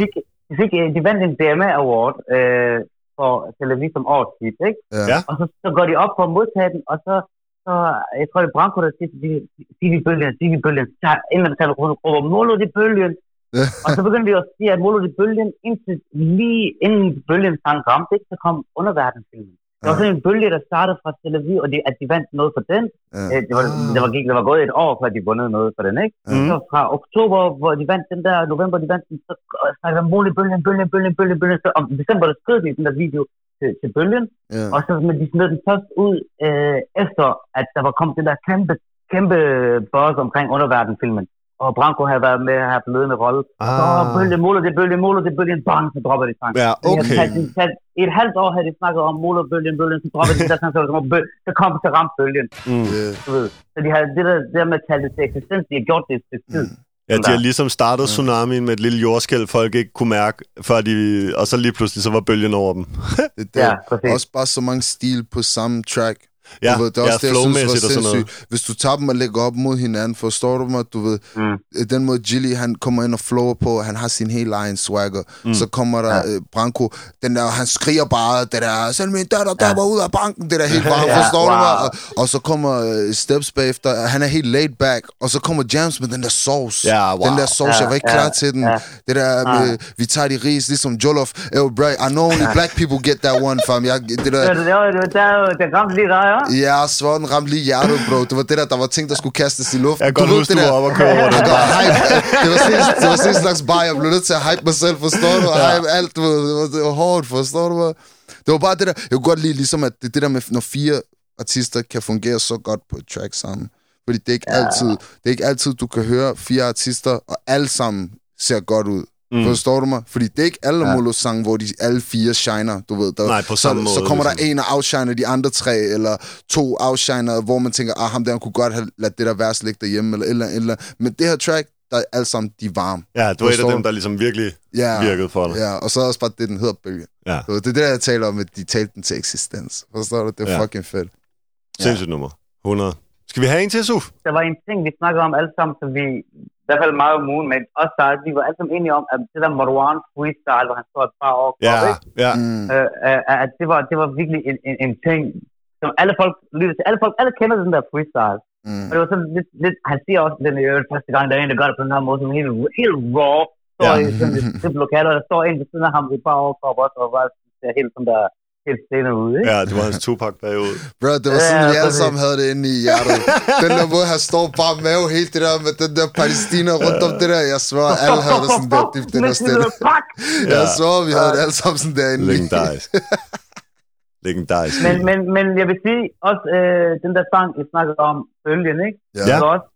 De, fik, øh, de vandt en DMA Award øh, for Tel Aviv som årets hit, ikke? Ja. Og så, så går de op for at modtage den, og så, så jeg tror, det er Branko, der siger, de, sig vi bølgen, sig vi bølgen. Så inden man taler råber, måler de bølgen? Og så begyndte de at sige, at måler de bølgen, indtil lige inden bølgen sang ramte, ikke, så kom underverdensfilmen. Det var sådan en bølge, der startede fra Tel Aviv, og de, at de vandt noget for den. Ja. Øh, Det var, det, var, det var gået et år, før de vundet noget for den, ikke? Mm. Så fra oktober, hvor de vandt den der, november, de vandt den, så snakkede de om mulig bølgen, bølgen, bølgen, bølgen, bølgen. Så om december, der skrev de den der video til, til bølgen, Ja. og så men de smed den først ud øh, efter, at der var kommet det der kæmpe, kæmpe buzz omkring underverdenfilmen. Og Branko havde været med at have en ledende rolle. Ah. Så bølgen, måler det, bølgen, måler det, bølgen, bang, så dropper de sang. Ja, havde okay. talt- de talt- I et halvt år havde de snakket om måler, bølgen, bølgen, så dropper de der sang, så, bøl, så kom til ramt bølgen. Mm. Du ved. Så de havde det der, det der med at tale det til eksistens, de har gjort det et stykke tid. Ja, de har ligesom startet tsunamien med et lille jordskæld, folk ikke kunne mærke, før de, og så lige pludselig så var bølgen over dem. Det er Ja, præcis. også bare så mange stil på samme track. Ja, du ved, det er ja, også det, jeg synes var sindssygt. Hvis du tager dem og lægger op mod hinanden, forstår du mig? Du ved, Mm. den måde Gilly, han kommer ind og flower på, han har sin helt egen swagger. Mm. Så kommer der Ja. øh, Branko, den der, han skriger bare, det der, send min datter, der Ja. var ud af banken, det der helt varmt, Ja, forstår du mig? wow. Og, og så kommer øh, Steps bagefter, han er helt laid back, og så kommer Jams med den der sauce. Ja, wow. Den der sauce, Ja, jeg var ikke ja, klar til den. ja. Det der med, vi tager de ris, ligesom Jollof. Yo, bro, I know only black people get that one, fam. Jeg, det der, Det, det, det, der, det ramte lige dig, ja? Ja, den ramte lige hjertet, bro. Det var det der, der var ting, der skulle kastes i luften. Jeg kan godt huske, du var oppe og køre over Jeg det. går hype. Det var sådan, det var sådan en slags bar, jeg blev nødt til at hype mig selv, forstår du? Og hype alt, du ved, det var, det var hårdt, forstår du? mig? Det var bare det der, jeg kunne godt lide ligesom, at det, det der med, når fire artister kan fungere så godt på et track sammen. Fordi det er ikke altid, det er ikke altid, du kan høre fire artister, og alle sammen ser godt ud. Mm. Forstår du mig? Fordi det er ikke alle ja. Molo-sange, hvor de alle fire shiner, du ved. Der, Nej, på så, samme Så måde, kommer ligesom. der en og outshiner de andre tre, eller to outshiner, hvor man tænker, ah, ham der kunne godt have ladt det der vers ligge derhjemme, eller eller, eller. Men det her track, der er alle sammen, de er varme. Ja, det var et af dem, du? der ligesom virkelig Ja, virkede for dig. ja, og så er også bare det, den hedder bølge. Ja. Så det er det, jeg taler om, at de talte den til eksistens. Forstår du? Det er Ja. fucking fedt. Sindssygt nummer. 100. Skal vi have en til, Suf? Der var en ting, vi snakkede om alle sammen, som vi, i hvert fald meget om ugen, men også der, vi var alle sammen enige om, at det der Marwan freestyle, hvor han står et par år Ja, ja. Mm. Øh, øh, at det var, det var virkelig en, en, en ting, som alle folk lytter til. Alle folk, alle kender den der freestyle. Mm. Og det var sådan lidt, lidt han siger også, den er jo første gang, der er en, der gør det på den her måde, som helt, helt raw. Står Ja. i sådan et lokale, og der står en ved siden af ham i et par år, og også, og bare ser helt sådan der, helt stille ud, ikke? Ja, det var hans Tupac-periode. Bro, det var Ja, sådan, vi alle præcis. sammen havde det inde i hjertet. Den der måde, han står bare mave helt det der med den der Palæstina rundt om det der. Jeg svær, alle havde det sådan der dybt inde. sådan, fuck! Jeg svær, vi havde det alle sammen sådan derinde. Legendarisk. Legendarisk. Men, men, men jeg vil sige, også øh, den der sang, I snakker om, bølgen, ikke? Ja. Det er også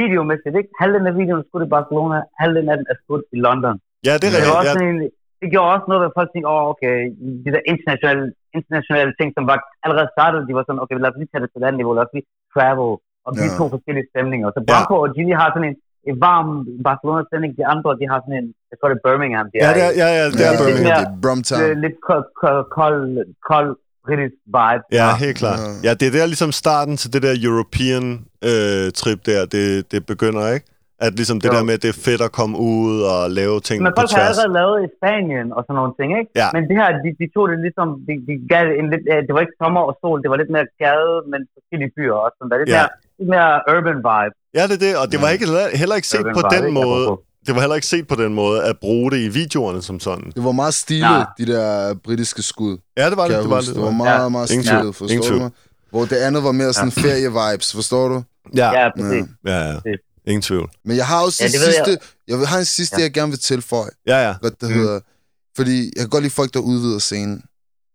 videomæssigt, ikke? Halvdelen af videoen er skudt i Barcelona, halvdelen af den er skudt i London. Ja, det er Det, var rigtigt. også Ja, en, det gjorde også noget, at folk tænkte, åh, oh, okay, de der internationale, internationale ting, som var allerede startet, de var sådan, okay, lad os lige tage det til et andet niveau, lad os lige travel, og give Ja. to forskellige stemninger. Så Branko og Gilly har sådan en, en varm Barcelona-stemning, de andre, de har sådan en, jeg tror det er Birmingham, de ja, er ja, ja, det Ja, er det er Birmingham. mere- det er Brumtown. Det er lidt kold, kold, kold, kold britisk vibe. Ja, helt klart. Ja. Ja, det er der ligesom starten til det der European øh, trip der, det, det begynder, ikke? At ligesom det Jo. der med, at det er fedt at komme ud og lave ting Men på folk har tværs. allerede lavet i Spanien og sådan nogle ting, ikke? Ja. Men det her, de, de tog det ligesom, de, de gav det en lidt, det var ikke sommer og sol, det var lidt mere gade, men forskellige byer også. Sådan der. Lidt, Ja. mere, lidt mere urban vibe. Ja, det er det, og det var ikke, heller- ikke set Urban på vibe, den måde. Det var heller ikke set på den måde at bruge det i videoerne som sådan. Det var meget stilet, Nej. de der britiske skud. Ja, det var det. Det var det. det var meget, Ja. meget stilet, forstår Ingen du mig? Hvor det andet var mere sådan ferie-vibes, forstår du? Ja, Ja, præcis. ja, ja. Ingen tvivl. Men jeg har også Ja, ved sidste, jeg. jeg har en sidste, Ja. jeg gerne vil tilføje, Ja, ja. hvad det Mm. hedder. Fordi jeg kan godt lide folk, der udvider scenen.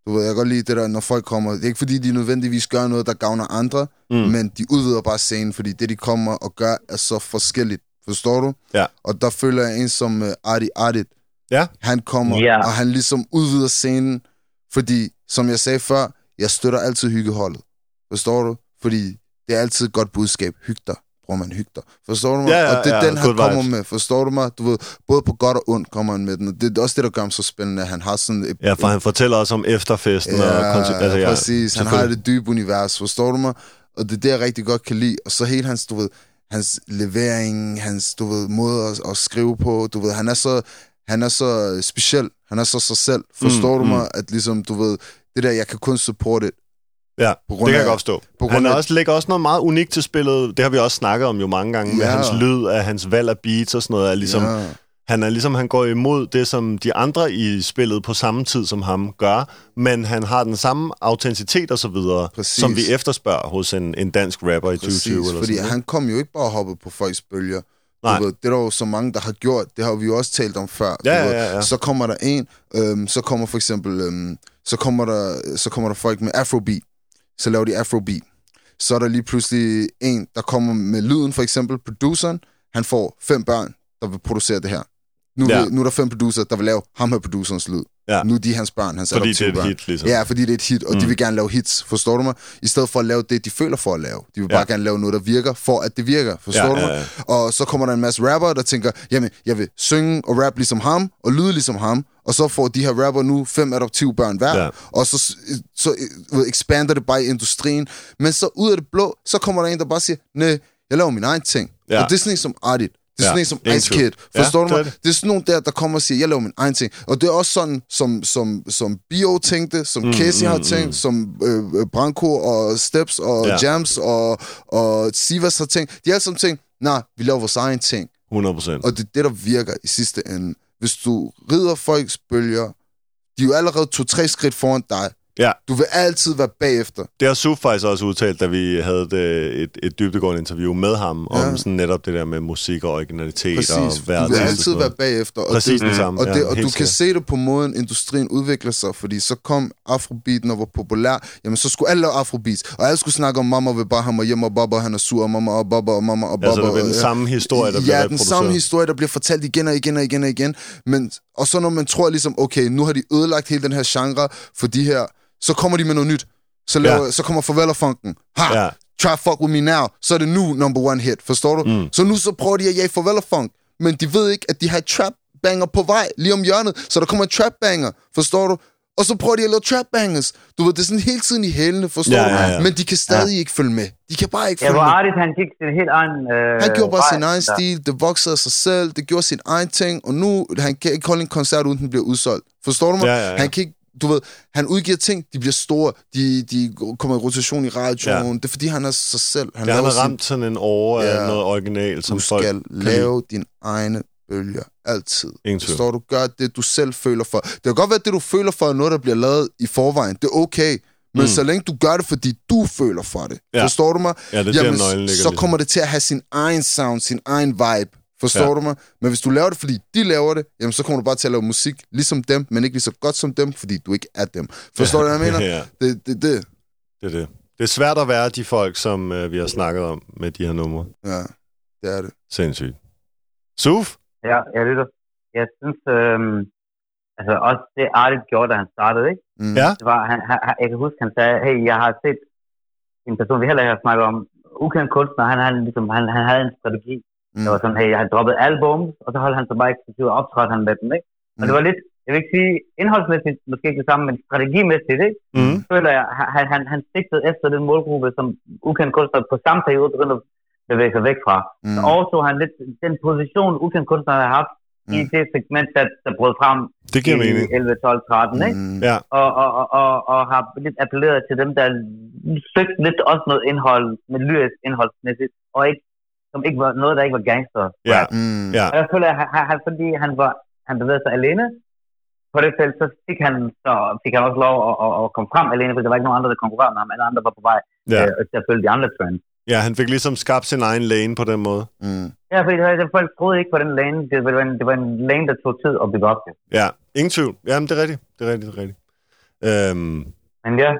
Du ved, jeg kan godt lide det der, når folk kommer. Det er ikke fordi, de nødvendigvis gør noget, der gavner andre, Mm. mm. men de udvider bare scenen, fordi det, de kommer og gør, er så forskelligt. Forstår du? Ja. Og der føler jeg en som uh, Adi Adit. Ja. Han kommer, Ja. og han ligesom udvider scenen, fordi, som jeg sagde før, jeg støtter altid hyggeholdet. Forstår du? Fordi det er altid et godt budskab. Hyg dig, bror man, hyg dig. Forstår du mig? Ja, ja, og det er ja, den, han kommer vibes. med. Forstår du mig? Du ved, både på godt og ondt kommer han med den. Og det er også det, der gør ham så spændende. Han har sådan et, Ja, for han fortæller også om efterfesten. Ja, og altså, ja, præcis. Han har det dybe univers, forstår du mig? Og det er det, jeg rigtig godt kan lide. Og så helt hans, du ved, hans levering, hans, du ved, måde at, at skrive på, du ved, han er så, han er så speciel. Han er så sig selv. Forstår Mm, du mm. mig? At ligesom, du ved, det der, jeg kan kun supporte. Ja, På det grund kan jeg af- godt forstå. på grund Han af- også, lægger også noget meget unikt til spillet. Det har vi også snakket om jo mange gange. Med Ja. hans lyd, af hans valg af beats og sådan noget. Er ligesom, ja. Han er ligesom, han går imod det, som de andre i spillet på samme tid som ham gør, men han har den samme autenticitet og så videre, Præcis. som vi efterspørger hos en, en dansk rapper i Præcis, 2020. Eller fordi sådan, han kom jo ikke bare hoppet på folks bølger. Nej. Du ved, det er der jo så mange, der har gjort. Det har vi jo også talt om før. Ja, du ved. ja, ja. Så kommer der en, øhm, så kommer for eksempel, øhm, så, kommer der, så kommer der folk med afrobeat. Så laver de afrobeat. Så er der lige pludselig en, der kommer med lyden, for eksempel produceren. Han får fem børn, der vil producere det her. Nu, Ja. nu er der fem producer, der vil lave ham her producerens lyd. Ja. Nu er de hans børn, hans Fordi det er et adoptivbørn. hit, ligesom. Ja, fordi det er et hit, og mm. De vil gerne lave hits, forstår du mig? I stedet for at lave det, de føler for at lave. De vil Ja. bare gerne lave noget, der virker, for at det virker, forstår Ja, du mig? ja, ja. Og så kommer der en masse rapper, der tænker, jamen, jeg vil synge og rap ligesom ham, og lyde ligesom ham, og så får de her rapper nu fem adoptivbørn hver, Ja. og så, så øh, expander det bare i industrien. Men så ud af det blå, så kommer der en, der bare siger, nej, jeg laver min egen ting. Ja. Og det er sådan en som Adit. Det er Ja, sådan en som Ice tvivl. Kid. Ja, Forstår det du mig? det. Det er sådan nogen der, der kommer og siger, jeg laver min egen ting. Og det er også sådan, som, som, som Bio tænkte, som mm, Casey har mm, tænkt, mm. som øh, Branko og Steps og Ja. ja. Jams og, og Sivas har tænkt. De har alle sammen tænkt, nej, vi laver vores egen ting. 100 procent. Og det er det, der virker i sidste ende. Hvis du rider folks bølger, de er jo allerede to-tre skridt foran dig. Ja. Du vil altid være bagefter. Det har Suf faktisk også udtalt, da vi havde et, et, et dybdegående interview med ham, ja. om Ja. sådan netop det der med musik og originalitet Præcis. og Du værd. vil altid være bagefter. Og Præcis det, det samme. Og, det, ja, og du kan sikkert. se det på måden, industrien udvikler sig, fordi så kom afrobeaten og var populær, jamen så skulle alle lave afrobeats, og alle skulle snakke om, mamma vil bare have mig hjem, og Baba han er sur, og mamma og Baba og mamma og Baba. Altså, det er den og- samme historie, der bliver Ja, den samme historie, der bliver fortalt igen og igen og igen og igen. Men, og så når man tror ligesom, okay, nu har de ødelagt hele den her genre for de her, så kommer de med noget nyt. Så, laver, Ja. så kommer Farvel-funken. Ha! Ja. Try fuck with me now. Så er det nu number one hit, forstår du? Mm. Så nu så prøver de at jage Farvel-funk. Men de ved ikke, at de har trap banger på vej, lige om hjørnet. Så der kommer en trap banger, forstår du? Og så prøver de at lave trap bangers. Du ved, det er sådan hele tiden i hælene, forstår Ja, du? ja, ja. Men de kan stadig ikke følge med. De kan bare ikke Ja, følge med. Artis, han gik sin helt egen... Øh, Han gjorde bare vej sin egen der. stil, det voksede af sig selv, det gjorde sin egen ting, og nu han kan ikke holde en koncert, uden den bliver udsolgt. Forstår du mig? Ja, ja, ja. Han kan ikke, du ved, han udgiver ting, de bliver store, de, de kommer i rotation i radioen, Ja. det er fordi, han er sig selv. Han Ja, han har ramt sådan en af Ja. noget original, som du folk skal lave dine egne bølger, altid. Ingen tvivl. Forstår du? Gør det, du selv føler for. Det kan godt være, at det, du føler for, er noget, der bliver lavet i forvejen. Det er okay. Men mm. så længe du gør det, fordi du føler for det. Ja. Forstår du mig? Ja, det er der, nøglen ligger så kommer det til at have sin egen sound, sin egen vibe. Forstår Ja. du mig? Men hvis du laver det, fordi de laver det, jamen så kommer du bare til at lave musik ligesom dem, men ikke lige så godt som dem, fordi du ikke er dem. Forstår du, hvad jeg mener? ja, Det, det, det. det er det. Det er svært at være de folk, som øh, vi har snakket om med de her numre. Ja, det er det. Sindssygt. Suf? Ja, jeg lytter. Jeg synes, øhm, altså også det Artit gjorde, da han startede, ikke? Mm. Ja. Det var, han, han, jeg kan huske, han sagde, hey, jeg har set en person, vi heller ikke har snakket om, ukendt kunstner, han, han, ligesom, han, han havde en strategi. Mm. Det var sådan, hey, jeg har droppet album, og så holdt han sig bare eksklusiv og optrådte han med dem, ikke? Og det Mm. var lidt, jeg vil ikke sige indholdsmæssigt, måske ikke det samme, men strategimæssigt, ikke? Mm. føler jeg, han, han, han sigtede efter den målgruppe, som ukendt kunstner på samme periode begyndte at bevæge sig væk fra. Mm. Så overtog han lidt den position, ukendt kunstner havde haft mm. i det segment, der, der brød frem Det giver i mening. 11, 12, 13, ikke? Mm. Ja, Og, og, og, og, og har lidt appelleret til dem, der søgte lidt også noget indhold, med lyrisk indholdsmæssigt, og ikke, som ikke var noget, der ikke var gangster. ja, Mm. ja. Og jeg føler, at han, han, fordi han, var, han bevægede sig alene, på det felt, så fik han, så fik han også lov at, at, at komme frem alene, for der var ikke nogen andre, der konkurrerede med ham. Alle andre var på vej ja. øh, til at følge de andre trends. ja, han fik ligesom skabt sin egen lane på den måde. Mm. Ja, fordi det- folk troede ikke på den lane. Det var en, det var en lane, der tog tid at bygge op til. Ja, ingen tvivl. Jamen, det er rigtigt. Det er rigtigt, det er rigtigt. Øhm, Men ja,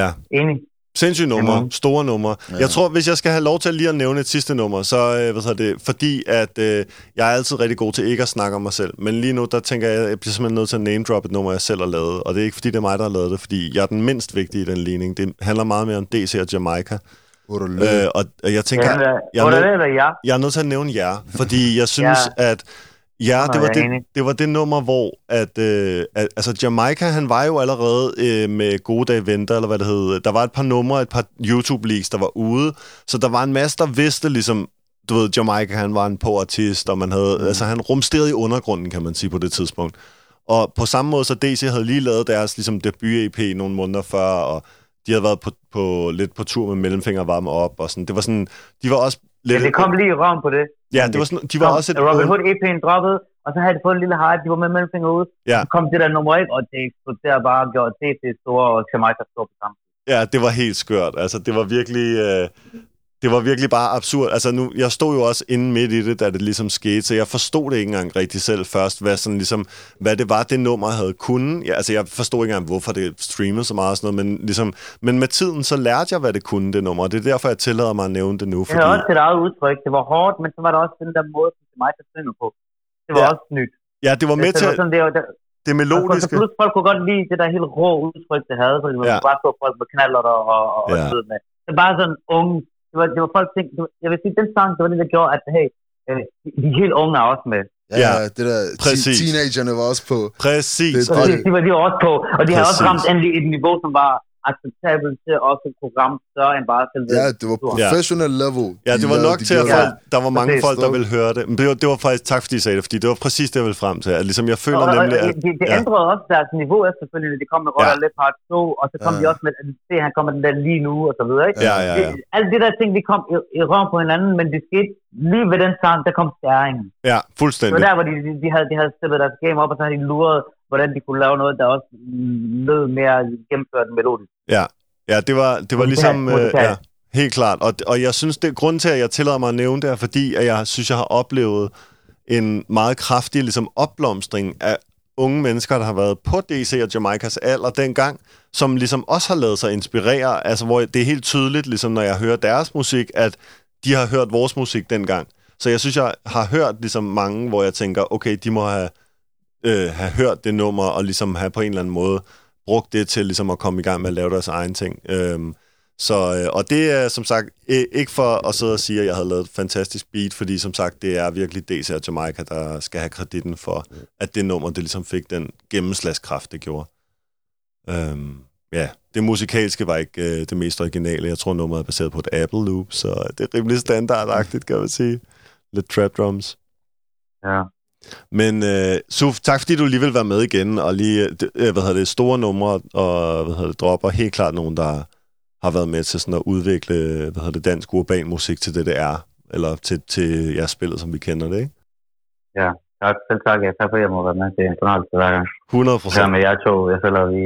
ja, enig. Sindssyge numre, Jamen. store numre. Ja. Jeg tror, hvis jeg skal have lov til lige at nævne et sidste nummer, så øh, hvad hedder det, fordi at øh, jeg er altid rigtig god til ikke at snakke om mig selv. Men lige nu, der tænker jeg, at jeg bliver simpelthen nødt til at name drop et nummer, jeg selv har lavet. Og det er ikke, fordi det er mig, der har lavet det, fordi jeg er den mindst vigtige i den ligning. Det handler meget mere om DC og Jamaica. Øh, og og jeg tænker, Ja, jeg, er ja? jeg er nødt til at nævne jer, fordi jeg synes, Ja. at Ja, det var det, det var det nummer, hvor at, øh, at, altså Jamaica, han var jo allerede øh, med Gode Dage Venter, eller hvad det hed. Der var et par numre, et par YouTube-leaks, der var ude, så der var en masse, der vidste ligesom, du ved, Jamaica, han var en på-artist, og man havde, mm. altså han rumsterede i undergrunden, kan man sige, på det tidspunkt. Og på samme måde, så DC havde lige lavet deres ligesom, debut-EP nogle måneder før, og de havde været på, på, lidt på tur med mellemfinger varme op, og sådan. Det var sådan, de var også Ja, lidt... det kom lige i røven på det. Ja, det var sådan, de var Kom, også et... Robin Hood EP'en droppede, og så havde de fået en lille hype, de var med mellemfinger ud. Ja. Så kom det der nummer 1, og det eksploderede bare og gjorde DC store og Jamaica store på sammen. Ja, det var helt skørt. Altså, det var virkelig... Øh, det var virkelig bare absurd. Altså, nu, jeg stod jo også inde midt i det, da det ligesom skete, så jeg forstod det ikke engang rigtig selv først, hvad, sådan ligesom, hvad det var, det nummer havde kunnet. Ja, altså, jeg forstod ikke engang, hvorfor det streamede så meget og sådan noget, men, ligesom, men med tiden, så lærte jeg, hvad det kunne, det nummer, og det er derfor, jeg tillader mig at nævne det nu. Det Fordi, havde også sit eget udtryk. Det var hårdt, men så var der også den der måde, som Jamaica synger på. Det var Ja. også nyt. ja, det var med det, til var sådan, det, var, det, det og så melodiske. plus, folk kunne godt lide det der helt rå udtryk, det havde, fordi man Ja. bare så folk med knaller og, og, og, ja. med. Det var bare sådan unge. Det var, det var folk tænkte, det var, jeg vil sige, den sang, det var det, der gjorde, at hey, øh, de, helt unge er også med. Ja, Ja, det der præcis. te- teenagerne var også på. Præcis. Det- Og, Og de, de, var, de var også på, og de har også Præcis. ramt endelig et niveau, som var acceptabelt til også et program større end bare selve. Ja, det var professional level. Ja, de det var nok de til, at folk, der var mange Præcis. folk, der ville høre det. Men det var, det var faktisk, tak fordi I sagde det, fordi det var præcis det, jeg ville frem til. At ligesom, jeg føler og, og, nemlig, at... det, det ja. ændrede også deres niveau efterfølgende. De kom med Roller Ja. ja. Part 2, og så kom Ja. de også med, at se, han kommer den der lige nu, og så videre. Ikke? Ja, ja, ja. Det, alle de der ting, de kom i, i røven på hinanden, men det skete lige ved den sang, der kom skæringen. Ja, Det var fuldstændig. der, hvor de, de, de, havde, de havde stillet deres game op, og så havde de luret, hvordan de kunne lave noget, der også lød mere gennemført melodisk. Ja, ja det var, det var ligesom... Øh, ja, helt klart. Og, og jeg synes, det grunden til, at jeg tillader mig at nævne det, er fordi, at jeg synes, jeg har oplevet en meget kraftig ligesom, opblomstring af unge mennesker, der har været på DC og Jamaicas alder dengang, som ligesom også har lavet sig inspirere, altså hvor det er helt tydeligt, ligesom når jeg hører deres musik, at de har hørt vores musik dengang. Så jeg synes, jeg har hørt ligesom mange, hvor jeg tænker, okay, de må have, øh, have hørt det nummer, og ligesom have på en eller anden måde brugt det til ligesom at komme i gang med at lave deres egen ting. Øhm, så, øh, og det er som sagt ikke for at sidde og sige, at jeg havde lavet et fantastisk beat, fordi som sagt, det er virkelig DC og Jamaica, der skal have kreditten for, at det nummer, det ligesom fik den gennemslagskraft, det gjorde. Øhm, ja, det musikalske var ikke øh, det mest originale. Jeg tror, nummeret er baseret på et Apple Loop, så det er rimelig standardagtigt, kan man sige. Lidt trap drums. Ja. Men øh, Suf, tak fordi du lige vil være med igen, og lige, øh, hvad hedder det, store numre og hvad hedder det, dropper, helt klart nogen, der har været med til sådan at udvikle, hvad hedder det, dansk urban musik til det, det er, eller til, til jeres spillet, som vi kender det, ikke? Tak, selv tak. Ja, tak for, at jeg må være med. Det er en fornøjelse hver gang. 100 Ja, procent. med jer to, jeg føler, vi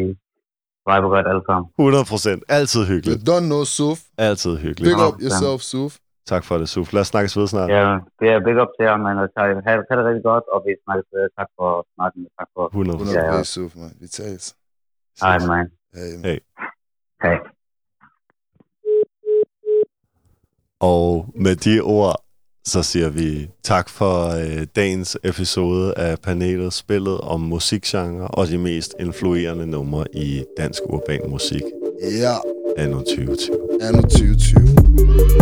viber godt alle sammen. 100 procent. Altid You hyggeligt. don't know, Suf. Altid hyggeligt. Big Ja. up yourself, Suf. Tak for det, Suf. Lad os snakkes ved snart. Ja, det er big up til jer, man. Og tak, ha, ha det rigtig godt, og vi snakkes ved. Tak for snakken. Tak for... 100 100 Ja, ja. Suf, man. Vi tales. Hej, man. Hey. Hey. Hej. Og med de ord, så siger vi tak for øh, dagens episode af panelet spillet om musikgenre og de mest influerende numre i dansk urban musik Ja, anno 2020. anno 2020. Six.